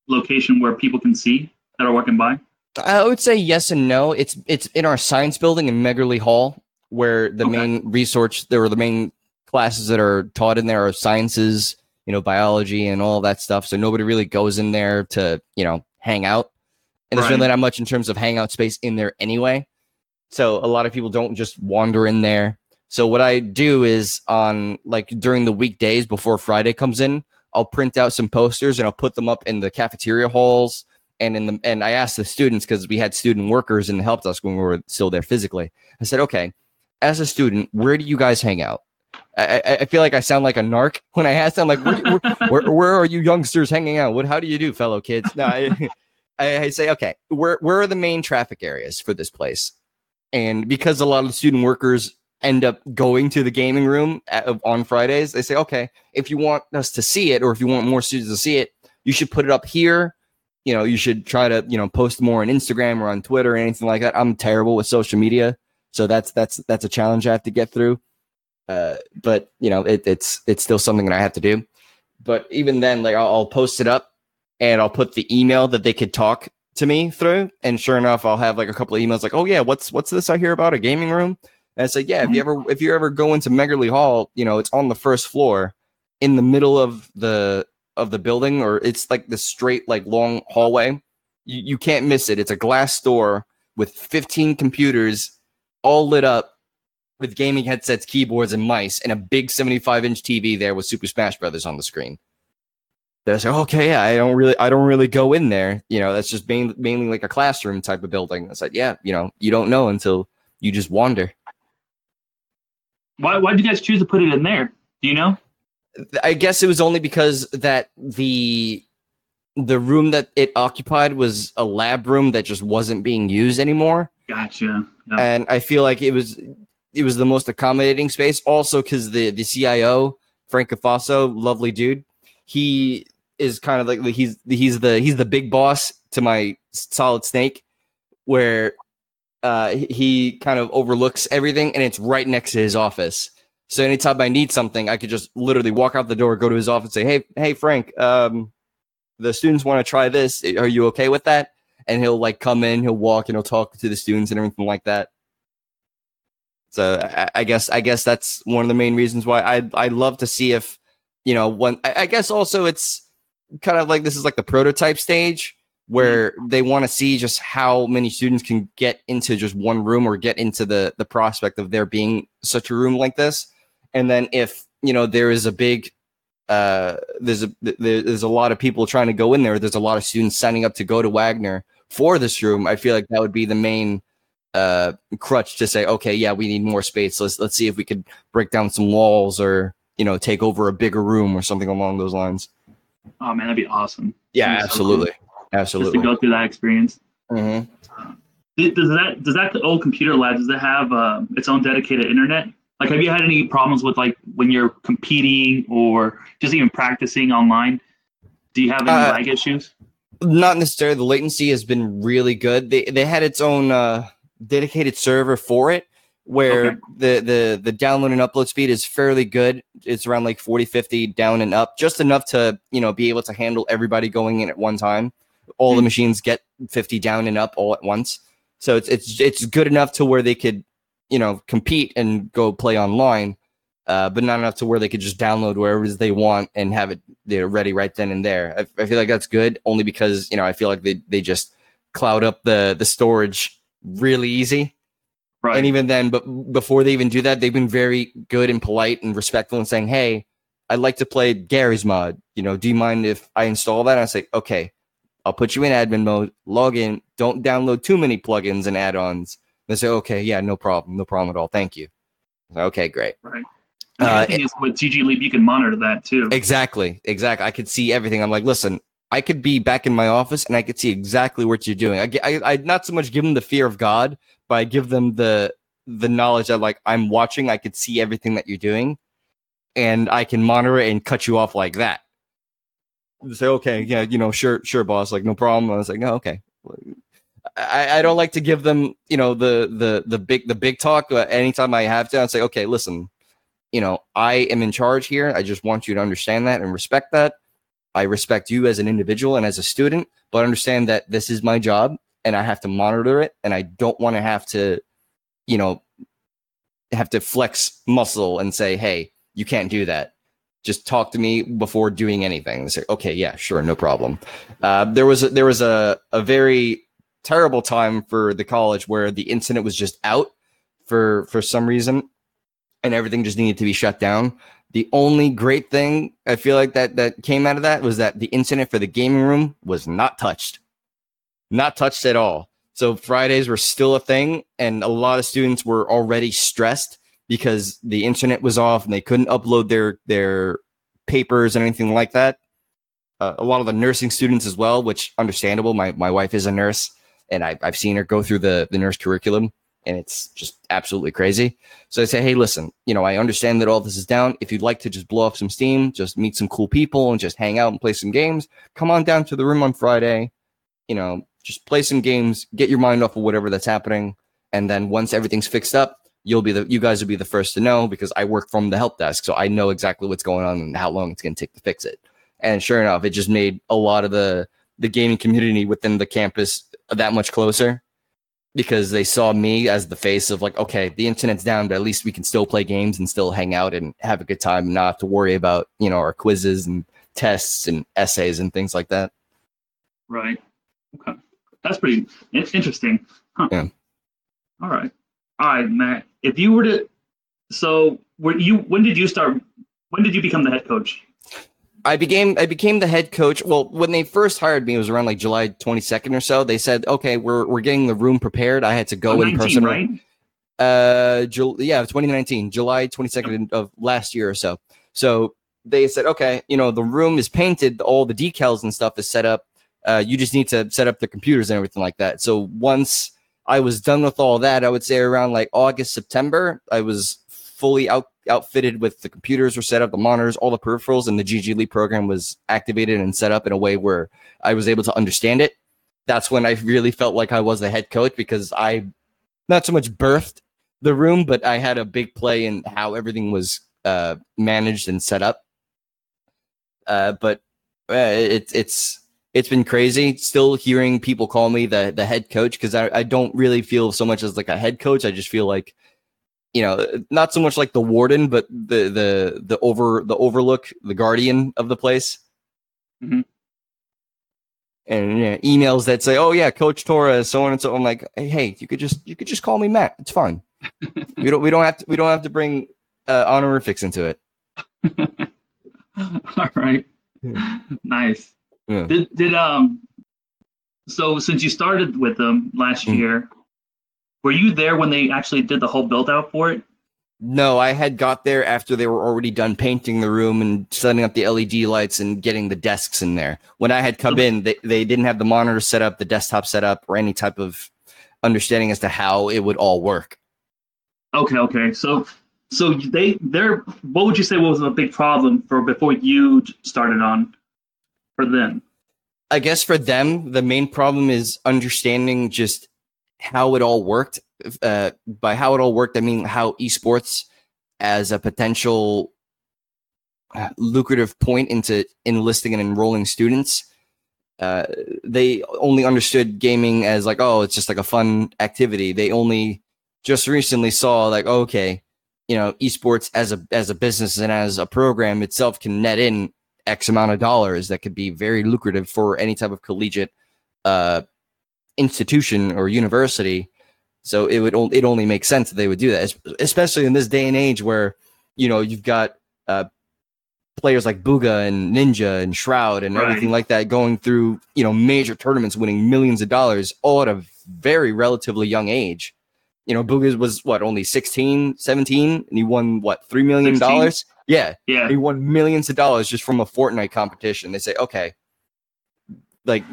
location where people can see that are walking by? I would say yes and no. It's it's in our science building in Megerle Hall, where the okay. main research there are the main classes that are taught in there are sciences, you know, biology and all that stuff. So nobody really goes in there to, you know, hang out. And there's really not much in terms of hangout space in there anyway. So a lot of people don't just wander in there. So what I do is on like during the weekdays before Friday comes in, I'll print out some posters and I'll put them up in the cafeteria halls and in the and I asked the students because we had student workers and helped us when we were still there physically. I said, okay, as a student, where do you guys hang out? I, I feel like I sound like a narc when I ask them, like, where, where, where, are you youngsters hanging out? What, how do you do, fellow kids? No, I, I say, okay, where, where are the main traffic areas for this place? And because a lot of student workers end up going to the gaming room at, on Fridays, they say, okay, if you want us to see it, or if you want more students to see it, you should put it up here you know, you should try to, you know, post more on Instagram or on Twitter or anything like that. I'm terrible with social media. So that's that's that's a challenge I have to get through. Uh, but you know, it, it's it's still something that I have to do. But even then, like I'll, I'll post it up and I'll put the email that they could talk to me through. And sure enough, I'll have like a couple of emails like, "Oh yeah, what's what's this I hear about a gaming room?" And it's like, "Yeah, if you ever if you ever go into Megerle Hall, you know, it's on the first floor, in the middle of the of the building, or it's like the straight, like long hallway. You, you can't miss it. It's a glass door with 15 computers all lit up with gaming headsets, keyboards, and mice, and a big 75 inch TV there with Super Smash Brothers on the screen. They're like, okay, yeah, I don't really, I don't really go in there. You know, that's just main, mainly like a classroom type of building. I said, yeah, you know, you don't know until you just wander. Why, why did you guys choose to put it in there? Do you know? I guess it was only because that the the room that it occupied was a lab room that just wasn't being used anymore. Gotcha. Yep. And I feel like it was it was the most accommodating space. Also, because the the CIO Frank Cafasso, lovely dude, he is kind of like he's he's the he's the big boss to my Solid Snake, where uh, he kind of overlooks everything, and it's right next to his office. So anytime I need something, I could just literally walk out the door, go to his office, say, "Hey, hey, Frank, um, the students want to try this. Are you okay with that?" And he'll like come in, he'll walk, and he'll talk to the students and everything like that. So I, I guess I guess that's one of the main reasons why I I love to see if you know when I, I guess also it's kind of like this is like the prototype stage where mm-hmm. they want to see just how many students can get into just one room or get into the the prospect of there being such a room like this and then if you know there is a big uh, there's a there's a lot of people trying to go in there. There's a lot of students signing up to go to Wagner for this room. I feel like that would be the main uh, crutch to say, okay, yeah, we need more space. Let's let's see if we could break down some walls or you know take over a bigger room or something along those lines. Oh man, that'd be awesome. Yeah, absolutely, so cool. absolutely. Just to go through that experience. Mm-hmm. Uh, does that does that old computer lab does it have uh, its own dedicated internet? Like, have you had any problems with like when you're competing or just even practicing online? Do you have any uh, lag issues? Not necessarily. The latency has been really good. They they had its own uh, dedicated server for it where okay. the, the the download and upload speed is fairly good. It's around like 40, 50 down and up, just enough to, you know, be able to handle everybody going in at one time. All mm-hmm. the hmm. machines get 50 down and up all at once. So it's it's it's good enough to where they could, you know, compete and go play online, uh, but not enough to where they could just download wherever they want and have it they're ready right then and there. I, I feel like that's good only because, you know, I feel like they, they just cloud up the the storage really easy Right. And even then, but before they even do that, they've been very good and polite and respectful and saying, "Hey, I'd like to play Garry's Mod. You know, do you mind if I install that?" And I say, "Okay, I'll put you in admin mode. Log in. Don't download too many plugins and add-ons." They say, "Okay, yeah, no problem, no problem at all. Thank you." Okay, great. Right. Uh, is with GG Leap, you can monitor that too. Exactly, exactly. I could see everything. I'm like, listen, I could be back in my office and I could see exactly what you're doing. I, I, I not so much give them the fear of God, but I give them the the knowledge that like I'm watching, I could see everything that you're doing, and I can monitor it and cut you off like that. Say, okay, yeah, you know, sure, sure, boss, like no problem. I was like, no, okay. I, I don't like to give them, you know, the the the big the big talk. But anytime I have to, I say, okay, listen, you know, I am in charge here. I just want you to understand that and respect that. I respect you as an individual and as a student, but understand that this is my job and I have to monitor it and I don't want to have to, you know, have to flex muscle and say, hey, you can't do that. Just talk to me before doing anything. And say, okay, yeah, sure, no problem. Uh, there was a, there was a, a very terrible time for the college where the incident was just out for for some reason, and everything just needed to be shut down. The only great thing I feel like that that came out of that was that the incident for the gaming room was not touched not touched at all. So Fridays were still a thing, and a lot of students were already stressed because the internet was off and they couldn't upload their their papers and anything like that. Uh, a lot of the nursing students as well, which understandable. My my wife is a nurse, and I, I've seen her go through the the nurse curriculum, and it's just absolutely crazy. So I say, hey, listen, you know, I understand that all this is down. If you'd like to just blow off some steam, just meet some cool people, and just hang out and play some games, come on down to the room on Friday. You know, just play some games, get your mind off of whatever that's happening, and then once everything's fixed up, you'll be the you guys will be the first to know because I work from the help desk, so I know exactly what's going on and how long it's going to take to fix it. And sure enough, it just made a lot of the the gaming community within the campus that much closer because they saw me as the face of like, okay, the internet's down, but at least we can still play games and still hang out and have a good time, and not have to worry about you know our quizzes and tests and essays and things like that. Right. Okay. That's pretty interesting. Huh. Yeah. All right. All right, Matt. If you were to, so were you? When did you start? When did you become the head coach? I became I became the head coach. Well, when they first hired me, it was around like July 22nd or so. They said, "Okay, we're we're getting the room prepared." I had to go oh, in 19, person. Right? Uh, Ju- yeah, 2019, July 22nd of last year or so. So they said, "Okay, you know, the room is painted, all the decals and stuff is set up. Uh, you just need to set up the computers and everything like that. So once I was done with all that, I would say around like August, September, I was fully out outfitted with the computers were set up, the monitors, all the peripherals, and the GG Leap program was activated and set up in a way where I was able to understand it. That's when I really felt like I was the head coach because I not so much birthed the room, but I had a big play in how everything was uh, managed and set up. Uh, but uh, it, it's it's been crazy still hearing people call me the the head coach because I, I don't really feel so much as like a head coach. I just feel like you know not so much like the warden, but the the the over the overlook, the guardian of the place. Mm-hmm. And you know, emails that say, "Oh yeah, Coach Torres," so on and so. I'm like, hey, "Hey, you could just you could just call me Matt. It's fine. we don't we don't have to we don't have to bring uh, honorifics into it. All right. Yeah. Nice. Yeah. Did did um so since you started with them last mm. year, were you there when they actually did the whole build out for it? No, I had got there after they were already done painting the room and setting up the LED lights and getting the desks in there. When I had come in, they, they didn't have the monitor set up, the desktop set up, or any type of understanding as to how it would all work. Okay, okay. So so they they're what would you say was a big problem for before you started on for them? I guess for them, the main problem is understanding just how it all worked. Uh, by how it all worked, I mean how esports as a potential uh, lucrative point into enlisting and enrolling students. Uh, they only understood gaming as like, oh, it's just like a fun activity. They only just recently saw like, okay, you know, esports as a as a business and as a program itself can net in X amount of dollars that could be very lucrative for any type of collegiate uh, institution or university. So it would it only makes sense that they would do that, especially in this day and age where you know you've got uh, players like Bugha and Ninja and Shroud and right. everything like that going through you know major tournaments, winning millions of dollars all at a very relatively young age. You know, Bugha was what only 16, 17, and he won what three million dollars. Yeah, yeah, he won millions of dollars just from a Fortnite competition. They say, okay, like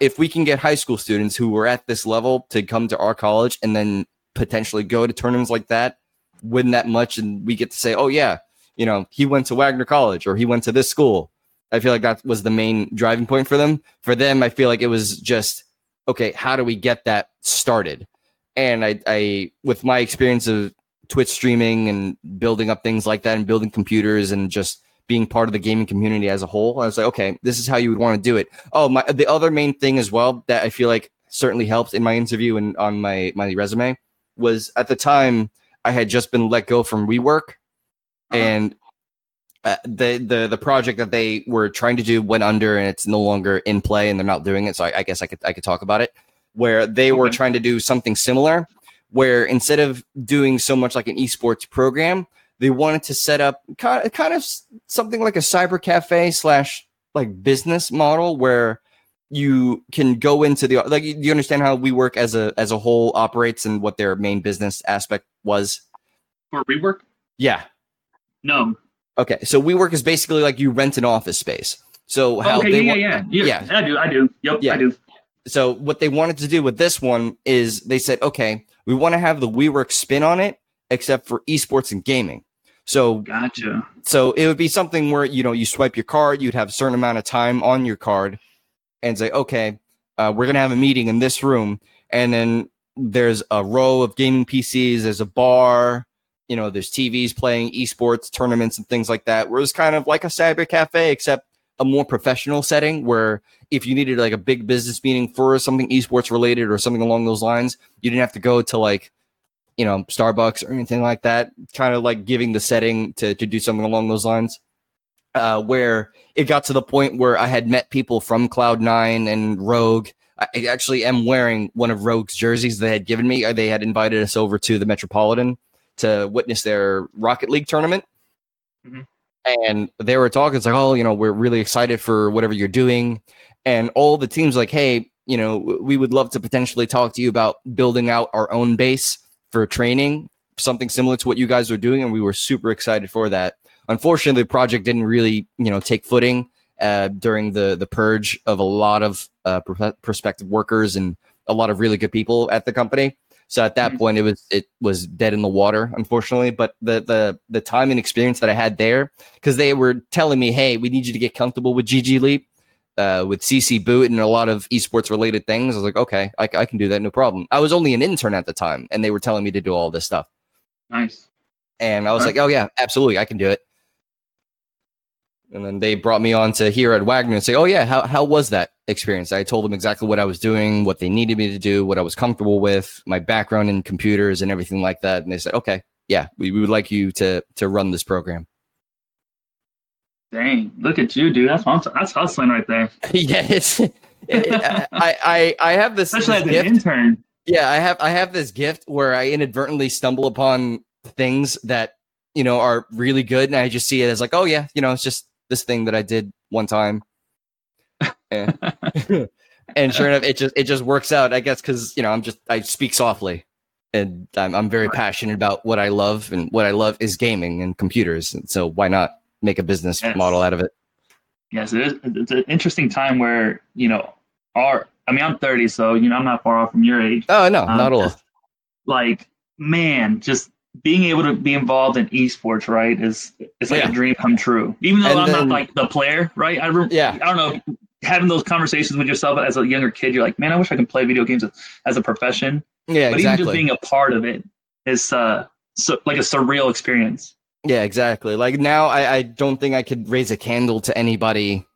if we can get high school students who were at this level to come to our college and then potentially go to tournaments like that, win that much, and we get to say, oh yeah, you know, he went to Wagner College or he went to this school. I feel like that was the main driving point for them. For them, I feel like it was just okay. How do we get that started? And I, I with my experience of Twitch streaming and building up things like that and building computers and just being part of the gaming community as a whole. I was like, okay, this is how you would want to do it. Oh, my the other main thing as well that I feel like certainly helped in my interview and on my my resume was at the time I had just been let go from WeWork, uh-huh. and uh, the the the project that they were trying to do went under and it's no longer in play and they're not doing it. So I, I guess I could I could talk about it. Where they okay. were trying to do something similar, where instead of doing so much like an esports program, they wanted to set up kind of, kind of something like a cyber cafe slash like business model where you can go into the like do you understand how WeWork as a as a whole operates and what their main business aspect was? For WeWork? Yeah. No. Okay so WeWork is basically like you rent an office space. So oh, how okay, they yeah, yeah, yeah. yeah. I do i do. Yep yeah. i do. So what they wanted to do with this one is they said okay we want to have the WeWork spin on it except for esports and gaming so gotcha. So it would be something where you know you swipe your card, you'd have a certain amount of time on your card, and say, okay, uh, we're gonna have a meeting in this room, and then there's a row of gaming PCs, there's a bar, you know, there's TVs playing esports tournaments and things like that. Where it's kind of like a cyber cafe, except a more professional setting where if you needed like a big business meeting for something esports related or something along those lines, you didn't have to go to like you know, Starbucks or anything like that, kind of like giving the setting to, to do something along those lines. Uh, where it got to the point where I had met people from Cloud9 and Rogue. I actually am wearing one of Rogue's jerseys they had given me. They had invited us over to the Metropolitan to witness their Rocket League tournament. Mm-hmm. And they were talking, it's like, oh, you know, we're really excited for whatever you're doing. And all the teams, like, hey, you know, we would love to potentially talk to you about building out our own base for training, something similar to what you guys were doing, and we were super excited for that. Unfortunately, the project didn't really, you know, take footing uh, during the the purge of a lot of uh, prospective workers and a lot of really good people at the company. So at that mm-hmm. point, it was it was dead in the water, unfortunately. But the the the time and experience that I had there, because they were telling me, "Hey, we need you to get comfortable with GG Leap." Uh, with CCBoot and a lot of esports related things. I was like, okay, I, I, can do that, no problem. I was only an intern at the time, and they were telling me to do all this stuff. Nice. And I was like, oh yeah, absolutely, I can do it. And then they brought me on to here at Wagner and say, oh yeah, how how was that experience? I told them exactly what I was doing, what they needed me to do, what I was comfortable with, my background in computers and everything like that. And they said, okay, yeah, we, we would like you to to run this program. Dang, look at you, dude. That's that's hustling right there. It, I, I I have this especially this as gift. an intern. Yeah, I have I have this gift where I inadvertently stumble upon things that you know are really good, and I just see it as like, oh yeah, you know, it's just this thing that I did one time. and, eh. and sure enough, it just it just works out. I guess because you know I'm just I speak softly. and I'm, I'm very passionate about what I love, and what I love is gaming and computers. And so why not make a business Yes. model out of it? Yes, it is. It's an interesting time where you know our. I mean, I'm 30, so you know I'm not far off from your age. Oh no, Um, not all. Like, man, just being able to be involved in esports, right, is it's like Yeah. a dream come true. Even though And I'm then- not like the player, right? I rem- Yeah. I don't know. Having those conversations with yourself as a younger kid, you're like, man, I wish I could play video games as, a profession. Yeah, but even exactly. just being a part of it is uh, so, like a surreal experience. Yeah, exactly. Like now, I, I don't think I could raise a candle to anybody,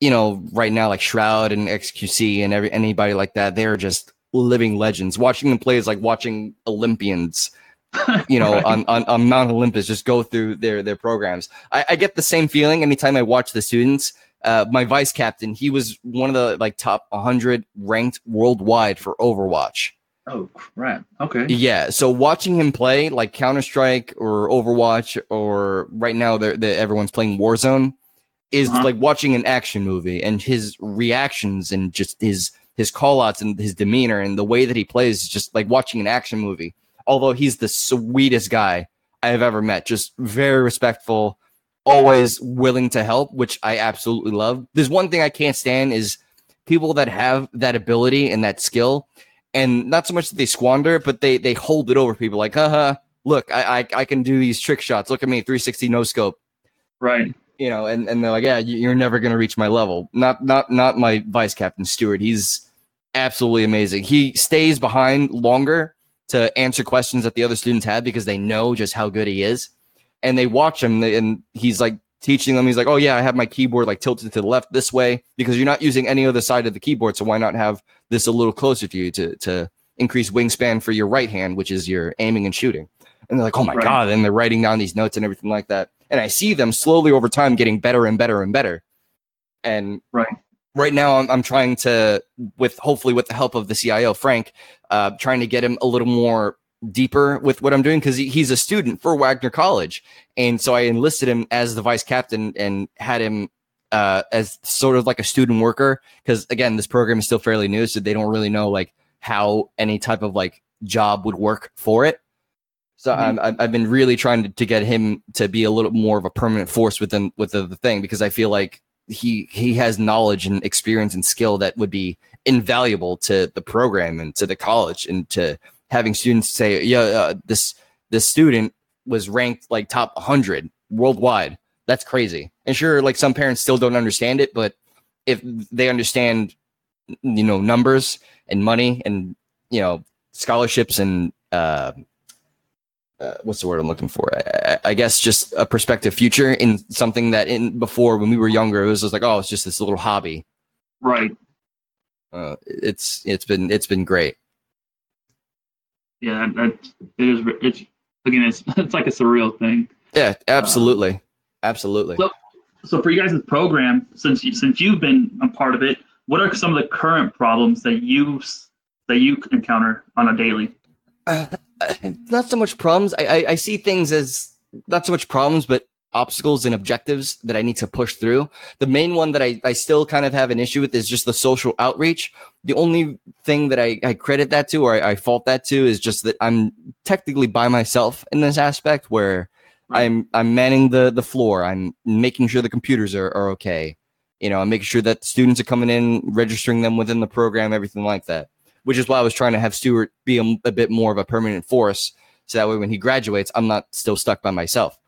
you know, right now, like Shroud and XQC and every anybody like that. They're just living legends. Watching them play is like watching Olympians, you know, Right. on, on, on Mount Olympus just go through their their programs. I, I get the same feeling anytime I watch the students. Uh, my vice captain, he was one of the like top 100 ranked worldwide for Overwatch. Oh crap! Okay. Yeah, so watching him play like Counter Strike or Overwatch or right now they're, everyone's playing Warzone is Uh-huh. like watching an action movie and his reactions and just his his call outs and his demeanor and the way that he plays is just like watching an action movie. Although he's the sweetest guy I have ever met, just very respectful, always willing to help, which I absolutely love. There's one thing I can't stand is people that have that ability and that skill and not so much that they squander it, but they they hold it over people like, haha, look, I, I I can do these trick shots. Look at me, 360 no scope. Right. You know, and, and they're like, yeah, you- you're never gonna reach my level. Not not not my vice captain Stewart. He's absolutely amazing. He stays behind longer to answer questions that the other students have because they know just how good he is, and they watch him and he's like teaching them. He's like, oh yeah, I have my keyboard like tilted to the left this way because you're not using any other side of the keyboard, so why not have this a little closer to you to to increase wingspan for your right hand, which is your aiming and shooting. And they're like, oh my Right. god, and they're writing down these notes and everything like that. And I see them slowly over time getting better and better and better. And Right. right now, I'm, I'm trying to, with hopefully with the help of the CIO Frank, uh, trying to get him a little more deeper with what I'm doing because he, he's a student for Wagner College, and so I enlisted him as the vice captain and had him uh, as sort of like a student worker because again, this program is still fairly new, so they don't really know like how any type of like job would work for it. So Mhm. I'm, I've I've been really trying to, to get him to be a little more of a permanent force within with the, the thing because I feel like he he has knowledge and experience and skill that would be invaluable to the program and to the college and to having students say, yeah, uh, this this student was ranked like top 100 worldwide. That's crazy. And sure, like some parents still don't understand it, but if they understand, you know, numbers and money and you know scholarships and uh, uh, what's the word I'm looking for? I, I, guess just a prospective future in something that in before when we were younger, it was just like, oh, it's just this little hobby. Right. Uh, it's it's been it's been great. Yeah. That, it is. It's again. It's it's like a surreal thing. Yeah, absolutely, absolutely. So- So for you guys' program, since you, since you've been a part of it, what are some of the current problems that you that you encounter on a daily? Uh, not so much problems. I, I I see things as not so much problems, but obstacles and objectives that I need to push through. The main one that I, I still kind of have an issue with is just the social outreach. The only thing that I, I credit that to or I, I fault that to is just that I'm technically by myself in this aspect where Right. I'm I'm manning the the floor. I'm making sure the computers are, are okay. You know, I'm making sure that students are coming in, registering them within the program, everything like that. Which is why I was trying to have Stuart be a, a bit more of a permanent force, so that way when he graduates, I'm not still stuck by myself.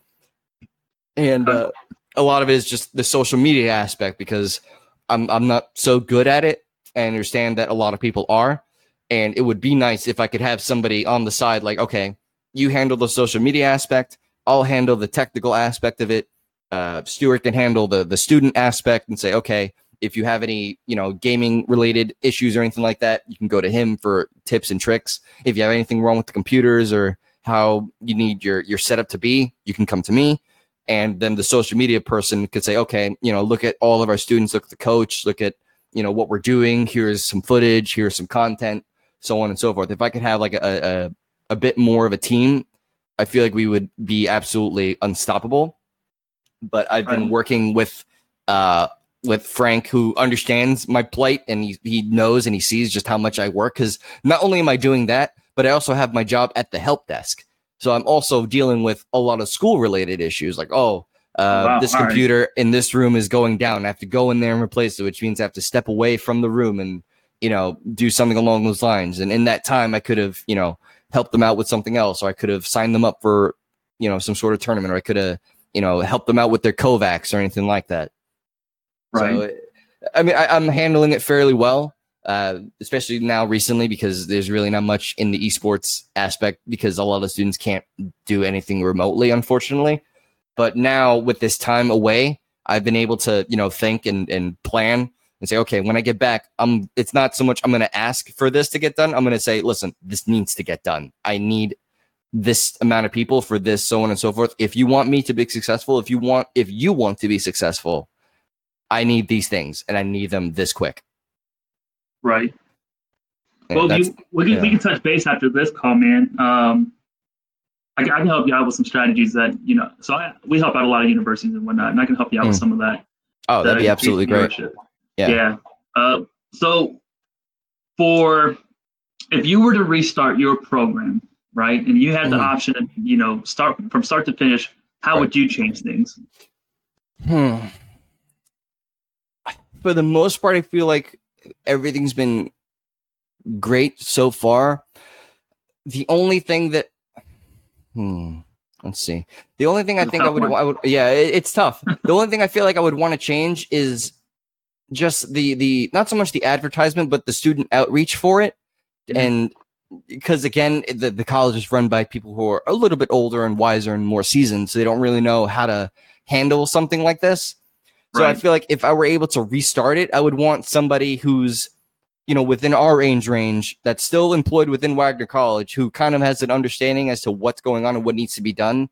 And uh, a lot of it is just the social media aspect because I'm I'm not so good at it. I understand that a lot of people are, and it would be nice if I could have somebody on the side like, okay, you handle the social media aspect, I'll handle the technical aspect of it. Uh, Stuart can handle the the student aspect and say, okay, if you have any you know gaming related issues or anything like that, you can go to him for tips and tricks. If you have anything wrong with the computers or how you need your your setup to be, you can come to me. And then the social media person could say, okay, you know, look at all of our students, look at the coach, look at you know what we're doing. Here's some footage, here's some content, so on and so forth. If I could have like a a, a bit more of a team, I feel like we would be absolutely unstoppable. But I've been working with uh with Frank, who understands my plight and he he knows and he sees just how much I work. Because not only am I doing that, but but I also have my job at the help desk. So I'm also dealing with a lot of school related issues like, oh, uh, Wow, this all right. computer in this room is going down. I have to go in there and replace it, which means I have to step away from the room and, you know, do something along those lines. And in that time, I could have, you know, helped them out with something else, or I could have signed them up for, you know, some sort of tournament, or I could have, you know, helped them out with their Kovacs or anything like that. Right. So, I mean, I, I'm handling it fairly well, uh, especially now recently because there's really not much in the esports aspect because a lot of students can't do anything remotely, unfortunately. But now with this time away, I've been able to, you know, think and, and plan and say, okay, when I get back, I'm. It's not so much I'm going to ask for this to get done. I'm going to say, listen, this needs to get done. I need this amount of people for this, so on and so forth. If you want me to be successful, if you want, if you want to be successful, I need these things and I need them this quick. Right. And Well, you, we, can, we can touch base after this call, man. Um, I, can- I can help you out with some strategies that you know. So I, we help out a lot of universities and whatnot, and I can help you out with Mm. some of that. oh, that'd that be absolutely great. Yeah. Yeah. Uh, so for if you were to restart your program, right, and you had the Mhm. option to, you know, start from start to finish, how Right. would you change things? Hmm. For the most part, I feel like everything's been great so far. The only thing that, hmm, let's see. The only thing I think I would. I would, yeah, it- it's tough. the only thing I feel like I would want to change is just the the not so much the advertisement, but the student outreach for it, Mhm. and because again, the the college is run by people who are a little bit older and wiser and more seasoned, so they don't really know how to handle something like this. So I feel like if I were able to restart it, I would want somebody who's, you know, within our age range that's still employed within Wagner College, who kind of has an understanding as to what's going on and what needs to be done,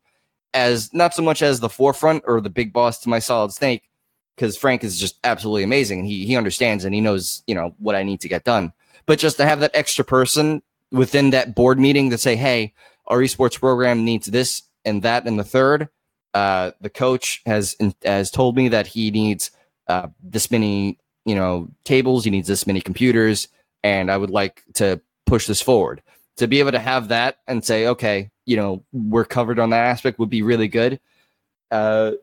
as not so much as the forefront or the big boss to my solid snake, because Frank is just absolutely amazing and he he understands and he knows, you know, what I need to get done. But just to have that extra person within that board meeting to say, hey, our esports program needs this and that and the third uh, the coach has has told me that he needs uh, this many you know tables he needs this many computers and i would like to push this forward. To be able to have that and say okay you know we're covered on that aspect would be really good. Uh,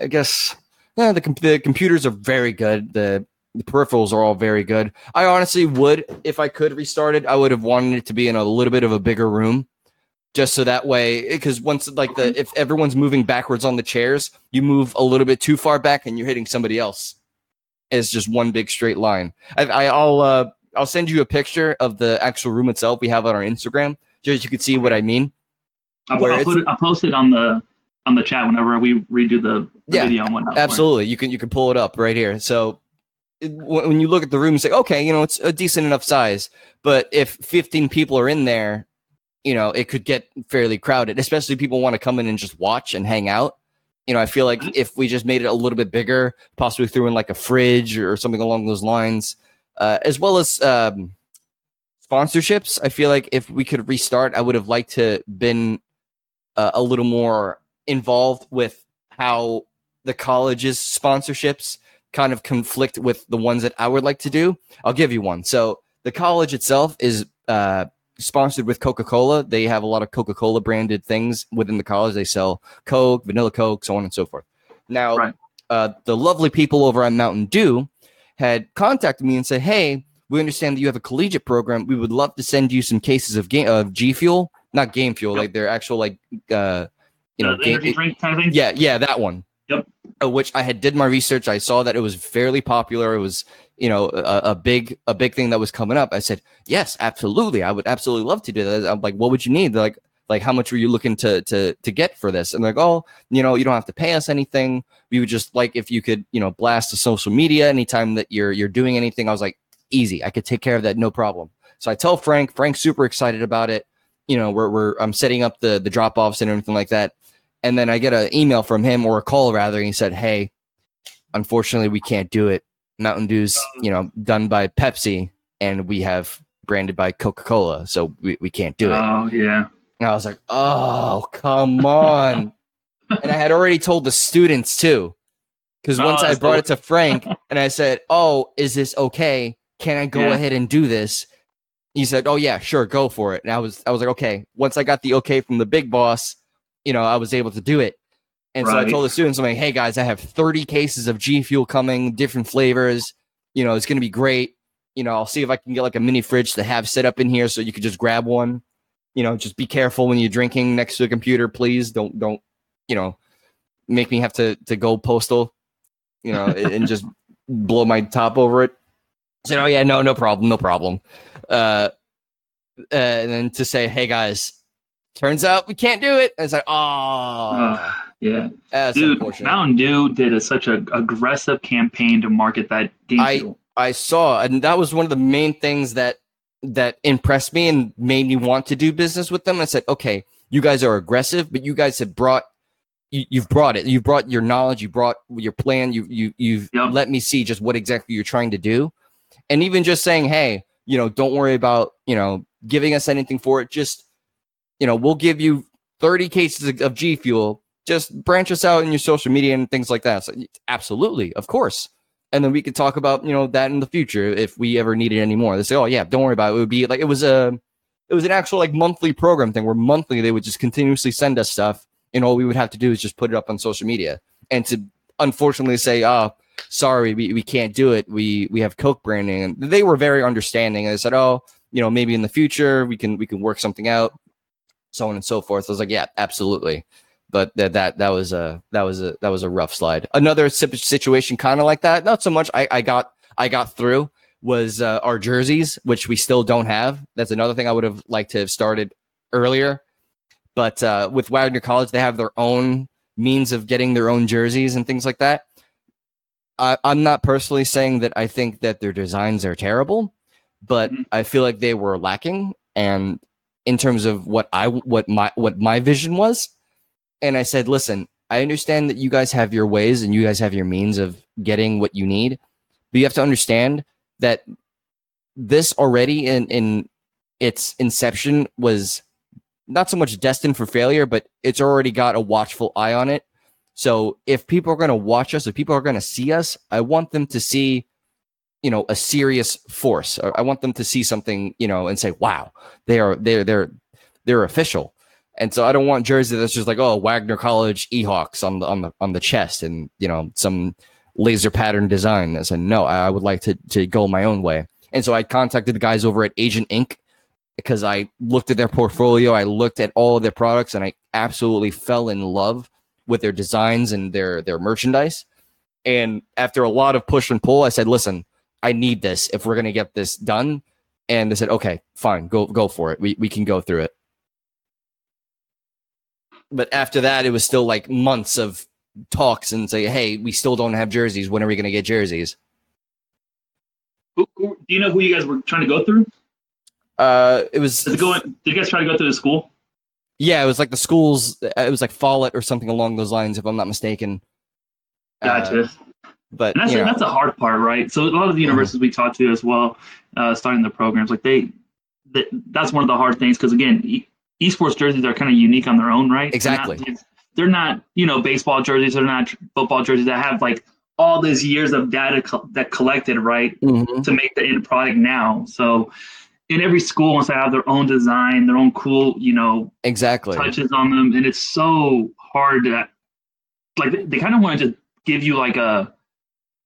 i guess yeah the, the computers are very good. The the peripherals are all very good. I honestly would if i could restart it i would have wanted it to be in a little bit of a bigger room just so that way because once like the if everyone's moving backwards on the chairs you move a little bit too far back and you're hitting somebody else. It's just one big straight line. I, I, i'll uh i'll send you a picture of the actual room itself we have on our instagram just so you can see what i mean. I'll, I'll, put it, I'll post it on the on the chat whenever we redo the, the Yeah, video and whatnot. absolutely. You can you can pull it up right here. So it, when you look at the room you say okay you know it's a decent enough size. But if 15 people are in there you know it could get fairly crowded especially people want to come in and just watch and hang out you know i feel like if we just made it a little bit bigger possibly threw in like a fridge or something along those lines uh, as well as um, sponsorships i feel like if we could restart i would have liked to been uh, a little more involved with how the college's sponsorships kind of conflict with the ones that I would like to do. I'll give you one. So the college itself is uh, sponsored with Coca Cola. They have a lot of Coca Cola branded things within the college. They sell Coke, vanilla Coke, so on and so forth. Now, Right. uh, the lovely people over on Mountain Dew had contacted me and said, "Hey, we understand that you have a collegiate program. We would love to send you some cases of game of G Fuel, not Game Fuel, Yep. like their actual like uh, you know game, energy drink kind of thing. yeah, yeah, that one. Yep. Uh, which I had did my research. I saw that it was fairly popular. It was, you know, a, a big a big thing that was coming up. I said, yes, absolutely. I would absolutely love to do that. I'm like, what would you need? They're like, like how much were you looking to to to get for this? And they're like, oh, you know, you don't have to pay us anything. We would just like if you could, you know, blast the social media anytime that you're you're doing anything. I was like, easy. I could take care of that, no problem. So I tell Frank. Frank's super excited about it. You know, we're we're I'm setting up the the drop offs and everything like that. And then I get an email from him or a call rather, and he said, "Hey, unfortunately, we can't do it. Mountain Dew's, you know, done by Pepsi, and we have branded by Coca Cola, so we, we can't do it." Oh yeah. And I was like, "Oh, come on!" and I had already told the students too, because Oh, once I brought cool. it to Frank and I said, "Oh, is this okay? Can I go Yeah. ahead and do this?" he said, "Oh yeah, sure, go for it." And I was I was like, "Okay." Once I got the okay from the big boss, you know, I was able to do it. And so I told the students, I'm like, "Hey guys, I have 30 cases of G Fuel coming, different flavors. You know, it's going to be great. You know, I'll see if I can get like a mini fridge to have set up in here so you could just grab one. You know, just be careful when you're drinking next to a computer, please. Don't don't, you know, make me have to to go postal, you know, and just blow my top over it." I said, "Oh yeah, no, no problem, no problem." Uh, uh, and then to say, "Hey guys, turns out we can't do it." And it's like, "Oh, yeah, that's dude. Mountain Dew did a, such an aggressive campaign to market that game. I-. I saw, and that was one of the main things that that impressed me and made me want to do business with them. I said, "Okay, you guys are aggressive, but you guys have brought." You, you've brought it. You brought your knowledge. You brought your plan. You you you've Yep. let me see just what exactly you're trying to do, and even just saying, "Hey, you know, don't worry about you know giving us anything for it. Just you know, we'll give you 30 cases of G Fuel. Just branch us out in your social media and things like that." So, absolutely, of course and then we could talk about you know that in the future if we ever needed any more. They say, oh yeah, don't worry about it. It would be like it was a it was an actual like monthly program thing where monthly they would just continuously send us stuff, and all we would have to do is just put it up on social media. And to unfortunately say, oh, sorry, we, we can't do it. We we have Coke branding, and they were very understanding. And they said, oh, you know, maybe in the future we can we can work something out, so on and so forth. I was like, yeah, absolutely but that that that was a that was a that was a rough slide. Another situation kind of like that, not so much. I I got I got through was uh, our jerseys, which we still don't have. That's another thing I would have liked to have started earlier. But uh, with Wagner College, they have their own means of getting their own jerseys and things like that. I, I'm not personally saying that I think that their designs are terrible, but Mhm. I feel like they were lacking. And in terms of what I what my what my vision was, and I said, listen, I understand that you guys have your ways and you guys have your means of getting what you need, but you have to understand that this already in in its inception was not so much destined for failure, but it's already got a watchful eye on it. So if people are going to watch us, if people are going to see us, I want them to see, you know, a serious force. I want them to see something, you know, and say, "Wow, they are they're they're they're official." And so I don't want jersey that's just like, "Oh, Wagner College Seahawks on the on the on the chest," and you know, some laser pattern design. I said, "No, I I would like to to go my own way." And so I contacted the guys over at Agent Inc. because I looked at their portfolio, I looked at all of their products, and I absolutely fell in love with their designs and their their merchandise. And after a lot of push and pull, I said, "Listen, I need this if we're gonna get this done." And they said, "Okay, fine, go go for it. We we can go through it." But after that, it was still like months of talks and say, "Hey, we still don't have jerseys. When are we gonna get jerseys?" Who, who, do you know who you guys were trying to go through? Uh, it was Is it going? Did you guys try to go through the school? Yeah, it was like the schools. It was like Follett or something along those lines, if I'm not mistaken. Uh, Gotcha. but and that's you know, that's a hard part, right? So a lot of the universities we talked to as well, uh, starting the programs, like they, that that's one of the hard things because again, esports jerseys are kind of unique on their own, right? They're not- Exactly. They're not, you know, baseball jerseys. They're not football jerseys that have like all these years of data co- that collected, right, Mhm. to make the end product now. So. In every school wants to have their own design, their own cool, you know, exactly. touches on them, and it's so hard that like they, they kind of want to just give you like a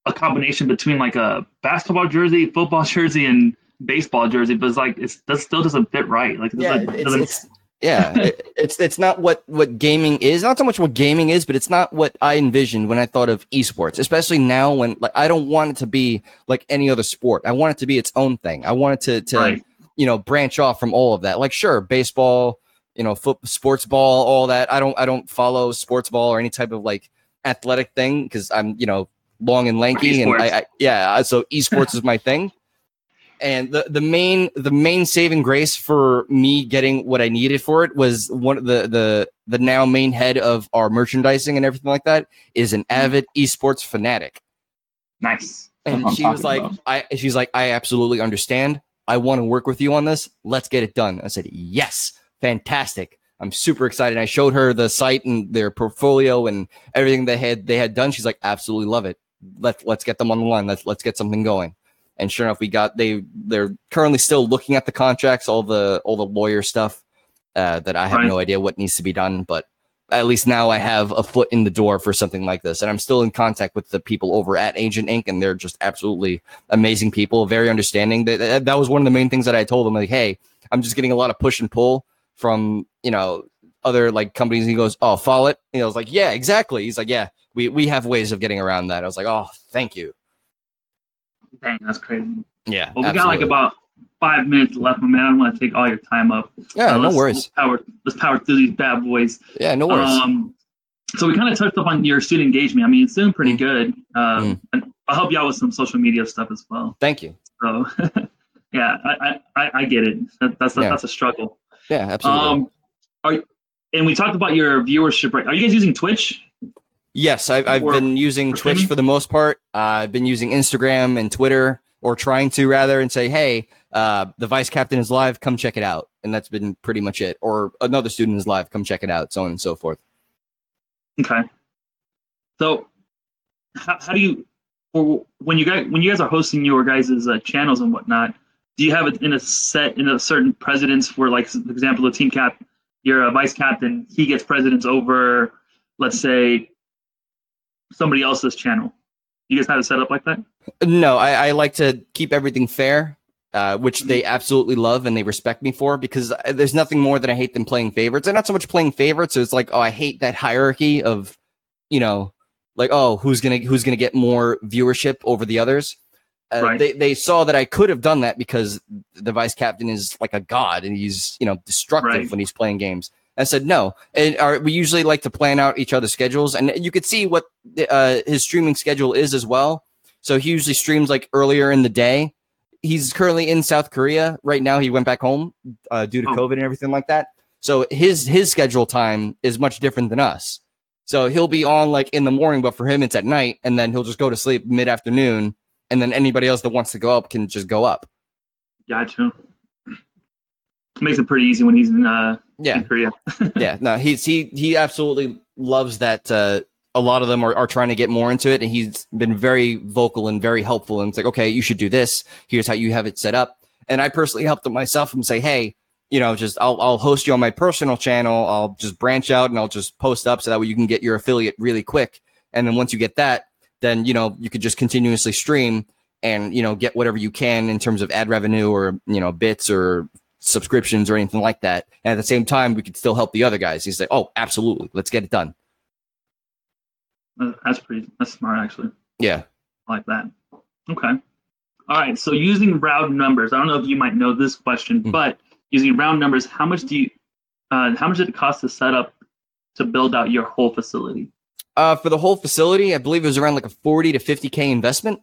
a combination between like a basketball jersey, football jersey, and baseball jersey, but it's like it's that still doesn't fit right. Like it Yeah, doesn't, it's, doesn't- it's yeah, it- it's it's not what what gaming is. Not so much what gaming is, but it's not what I envisioned when I thought of esports. Especially now, when like I don't want it to be like any other sport. I want it to be its own thing. I want it to to right. you know branch off from all of that. Like sure, baseball, you know, foot, sports ball, all that. I don't I don't follow sports ball or any type of like athletic thing because I'm you know long and lanky and I, I yeah. So esports is my thing. And the, the main the main saving grace for me getting what I needed for it was one of the the the now main head of our merchandising and everything like that is an mm-hmm. avid esports fanatic. Nice. And I'm she was like, about. I she's like, I absolutely understand. I want to work with you on this. Let's get it done. I said, Yes, fantastic. I'm super excited. I showed her the site and their portfolio and everything they had they had done. She's like, absolutely love it. Let's let's get them on the line. Let's let's get something going. And sure enough, we got they they're currently still looking at the contracts, all the all the lawyer stuff uh, that I have Right. no idea what needs to be done, but at least now I have a foot in the door for something like this. And I'm still in contact with the people over at Agent Inc. and they're just absolutely amazing people, very understanding. That that- was one of the main things that I told them, like, hey, I'm just getting a lot of push and pull from you know other like companies. And he goes, oh, Follett. And I was like, yeah, exactly. He's like, yeah, we we have ways of getting around that. I was like, oh, thank you. Dang, that's crazy. Yeah, Well, we got like about five minutes left, my man. I don't want to take all your time up. yeah, Uh, no let's- worries. Let's power, let's power through these bad boys. Yeah, no worries. Um, so we kind of touched up on your student engagement. I mean, it's doing pretty Mm. good. Um, Mm. and I'll help you out with some social media stuff as well. thank you. So, yeah, I, I, I- I get it. That, that's a, Yeah. that's a struggle. Yeah, absolutely. Um, are and we talked about your viewership rate. Are you guys using Twitch? Yes, I've, I've Or- been using Twitch for the most part. Uh, I've been using Instagram and Twitter, or trying to rather, and say, hey, uh, the vice captain is live, come check it out. And that's been pretty much it. Or another student is live, come check it out, so on and so forth. Okay. So, how, how do you, or when you guys when you guys are hosting your guys' uh, channels and whatnot, do you have it in a set in a certain presidents for like for example the team cap, you're a vice captain, he gets presidents over, let's say, somebody else's channel. You guys have it set up like that? No, I, I like to keep everything fair, uh, which they absolutely love and they respect me for because there's nothing more than I hate than playing favorites. And not so much playing favorites. So it's like, oh, I hate that hierarchy of, you know, like, oh, who's gonna who's gonna get more viewership over the others. Uh, Right. They they saw that I could have done that because the vice captain is like a god and he's you know destructive Right. when he's playing games. I said no, and our, we usually like to plan out each other's schedules, and you could see what uh, his streaming schedule is as well. So he usually streams like earlier in the day. He's currently in South Korea right now. He went back home uh, due to Oh. COVID and everything like that. So his his schedule time is much different than us. So he'll be on like in the morning, but for him it's at night, and then he'll just go to sleep mid afternoon, and then anybody else that wants to go up can just go up. Gotcha. Makes it pretty easy when he's in, uh, Yeah, in Korea. yeah. No, he's he he absolutely loves that. Uh, a lot of them are, are trying to get more into it, and he's been very vocal and very helpful. And it's like, okay, you should do this. Here's how you have it set up. And I personally helped him myself and say, hey, you know, just I'll I'll host you on my personal channel. I'll just branch out and I'll just post up so that way you can get your affiliate really quick. And then once you get that, then you know you could just continuously stream and you know get whatever you can in terms of ad revenue or you know bits or subscriptions or anything like that. And at the same time, we could still help the other guys. He's like, oh, absolutely, let's get it done. That's pretty. That's smart, actually. Yeah. I like that. Okay. All right. So using round numbers, I don't know if you might know this question, Mm. but using round numbers, how much do you, uh, how much did it cost to set up to build out your whole facility? Uh, for the whole facility, I believe it was around like a 40 to 50K investment.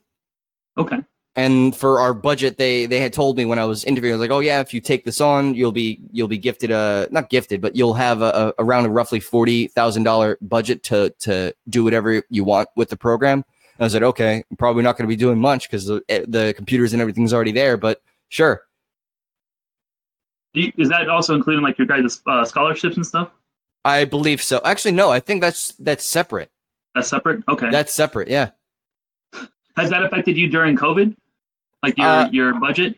Okay. And for our budget, they they had told me when I was interviewing, like, oh yeah, if you take this on, you'll be you'll be gifted a not gifted, but you'll have a, a around a roughly forty thousand dollar budget to to do whatever you want with the program. And I said, like, okay, I'm probably not going to be doing much because the the computers and everything's already there, but sure. Do you, is that also including like your guys' uh, scholarships and stuff? I believe so. Actually, no, I think that's that's separate. That's separate. Okay. That's separate. Yeah. Has that affected you during COVID? Like your Uh, your budget?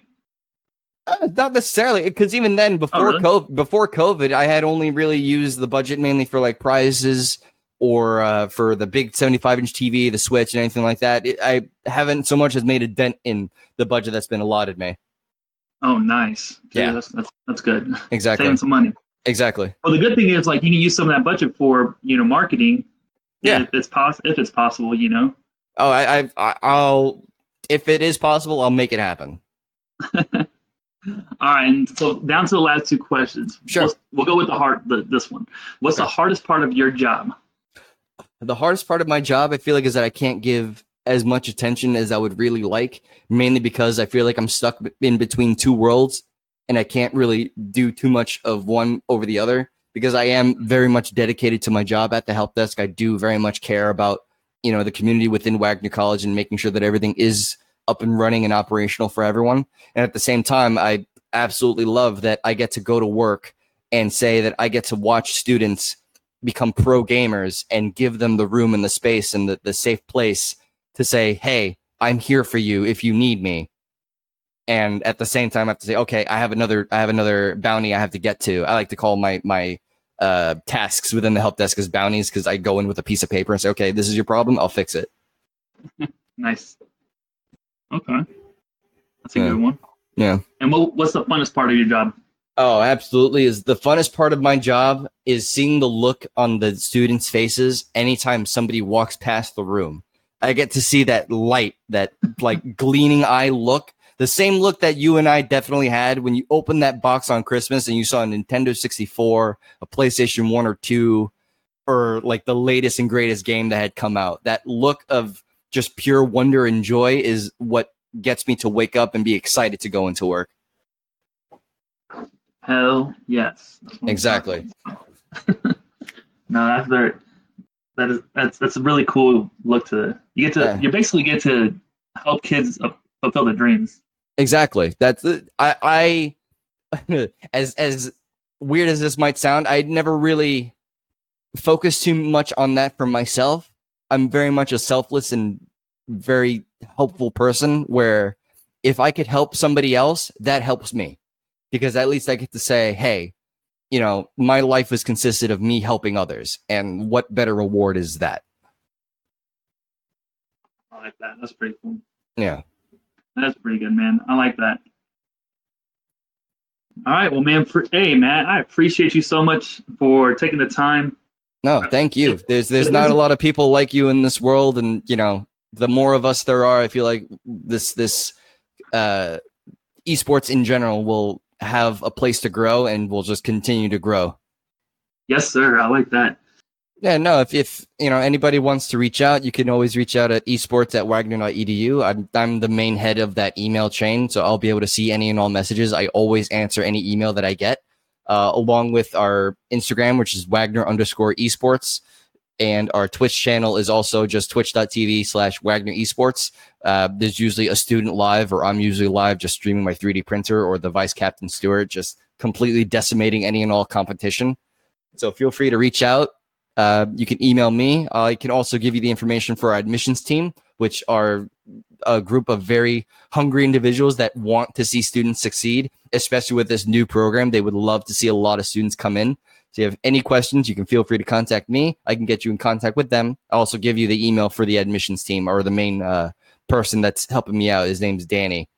Uh, not necessarily, because even then, before really? COVID, before COVID, I had only really used the budget mainly for like prizes or uh, for the big seventy-five inch TV, the Switch, and anything like that. It, I haven't so much as made a dent in the budget that's been allotted me. Oh, nice. Yeah. That's that's, that's good. Exactly. Saving some money. Exactly. Well, the good thing is like you can use some of that budget for you know marketing. Yeah. If it's pos- if it's possible, you know. Oh, I, I- I'll if it is possible, I'll make it happen. All right, and so down to the last two questions. Sure. We'll, we'll go with the hard. The, this one. What's the hardest part of your job? The hardest part of my job, I feel like, is that I can't give as much attention as I would really like, mainly because I feel like I'm stuck in between two worlds and I can't really do too much of one over the other because I am very much dedicated to my job at the help desk. I do very much care about, you know, the community within Wagner College and making sure that everything is up and running and operational for everyone. And at the same time, I absolutely love that I get to go to work and say that I get to watch students become pro gamers and give them the room and the space and the, the safe place to say, hey, I'm here for you if you need me. and at the same time I have to say, okay, I have another I have another bounty I have to get to. I like to call my my uh, tasks within the help desk as bounties because I go in with a piece of paper and say, okay, this is your problem, I'll fix it. nice. Okay, that's a Yeah. good one. Yeah. And what, what's the funnest part of your job? Oh, absolutely. Is the funnest part of my job is seeing the look on the students' faces anytime somebody walks past the room. I get to see that light, that like gleaming eye look, the same look that you and I definitely had when you opened that box on Christmas and you saw a Nintendo 64, a PlayStation 1 or 2, or like the latest and greatest game that had come out. That look of just pure wonder and joy is what gets me to wake up and be excited to go into work. Hell yes. That's what I'm Exactly. no, that's very that is that's that's a really cool look to you get to Yeah. you basically get to help kids fulfill their dreams. Exactly. That's I I as as weird as this might sound, I never really focused too much on that for myself. I'm very much a selfless and very helpful person where if I could help somebody else, that helps me. Because at least I get to say, hey, you know, my life has consisted of me helping others. And what better reward is that? I like that. That's pretty cool. Yeah. That's pretty good, man. I like that. All right, well, man. For, hey, man, I appreciate you so much for taking the time. No, thank you. There's there's not a lot of people like you in this world, and you know, the more of us there are, I feel like this this uh, esports in general will have a place to grow, and will just continue to grow. Yes, sir. I like that. Yeah, no. If if you know anybody wants to reach out, you can always reach out at esports at wagner.edu. I'm I'm the main head of that email chain, so I'll be able to see any and all messages. I always answer any email that I get, uh, along with our Instagram, which is Wagner underscore esports, and our Twitch channel is also just twitch.tv slash Wagner esports. Uh, there's usually a student live, or I'm usually live just streaming my 3D printer, or the vice captain Stewart just completely decimating any and all competition. So feel free to reach out. Uh, you can email me. I can also give you the information for our admissions team, which are a group of very hungry individuals that want to see students succeed, especially with this new program. They would love to see a lot of students come in. So, if you have any questions, you can feel free to contact me. I can get you in contact with them. I'll also give you the email for the admissions team or the main uh, person that's helping me out. His name's Danny.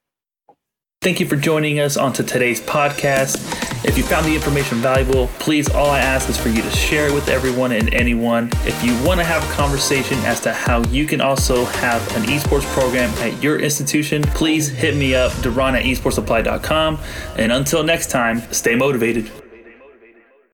Thank you for joining us onto today's podcast. If you found the information valuable, please all I ask is for you to share it with everyone and anyone. If you want to have a conversation as to how you can also have an esports program at your institution, please hit me up, Duran at esportsupply.com. And until next time, stay motivated.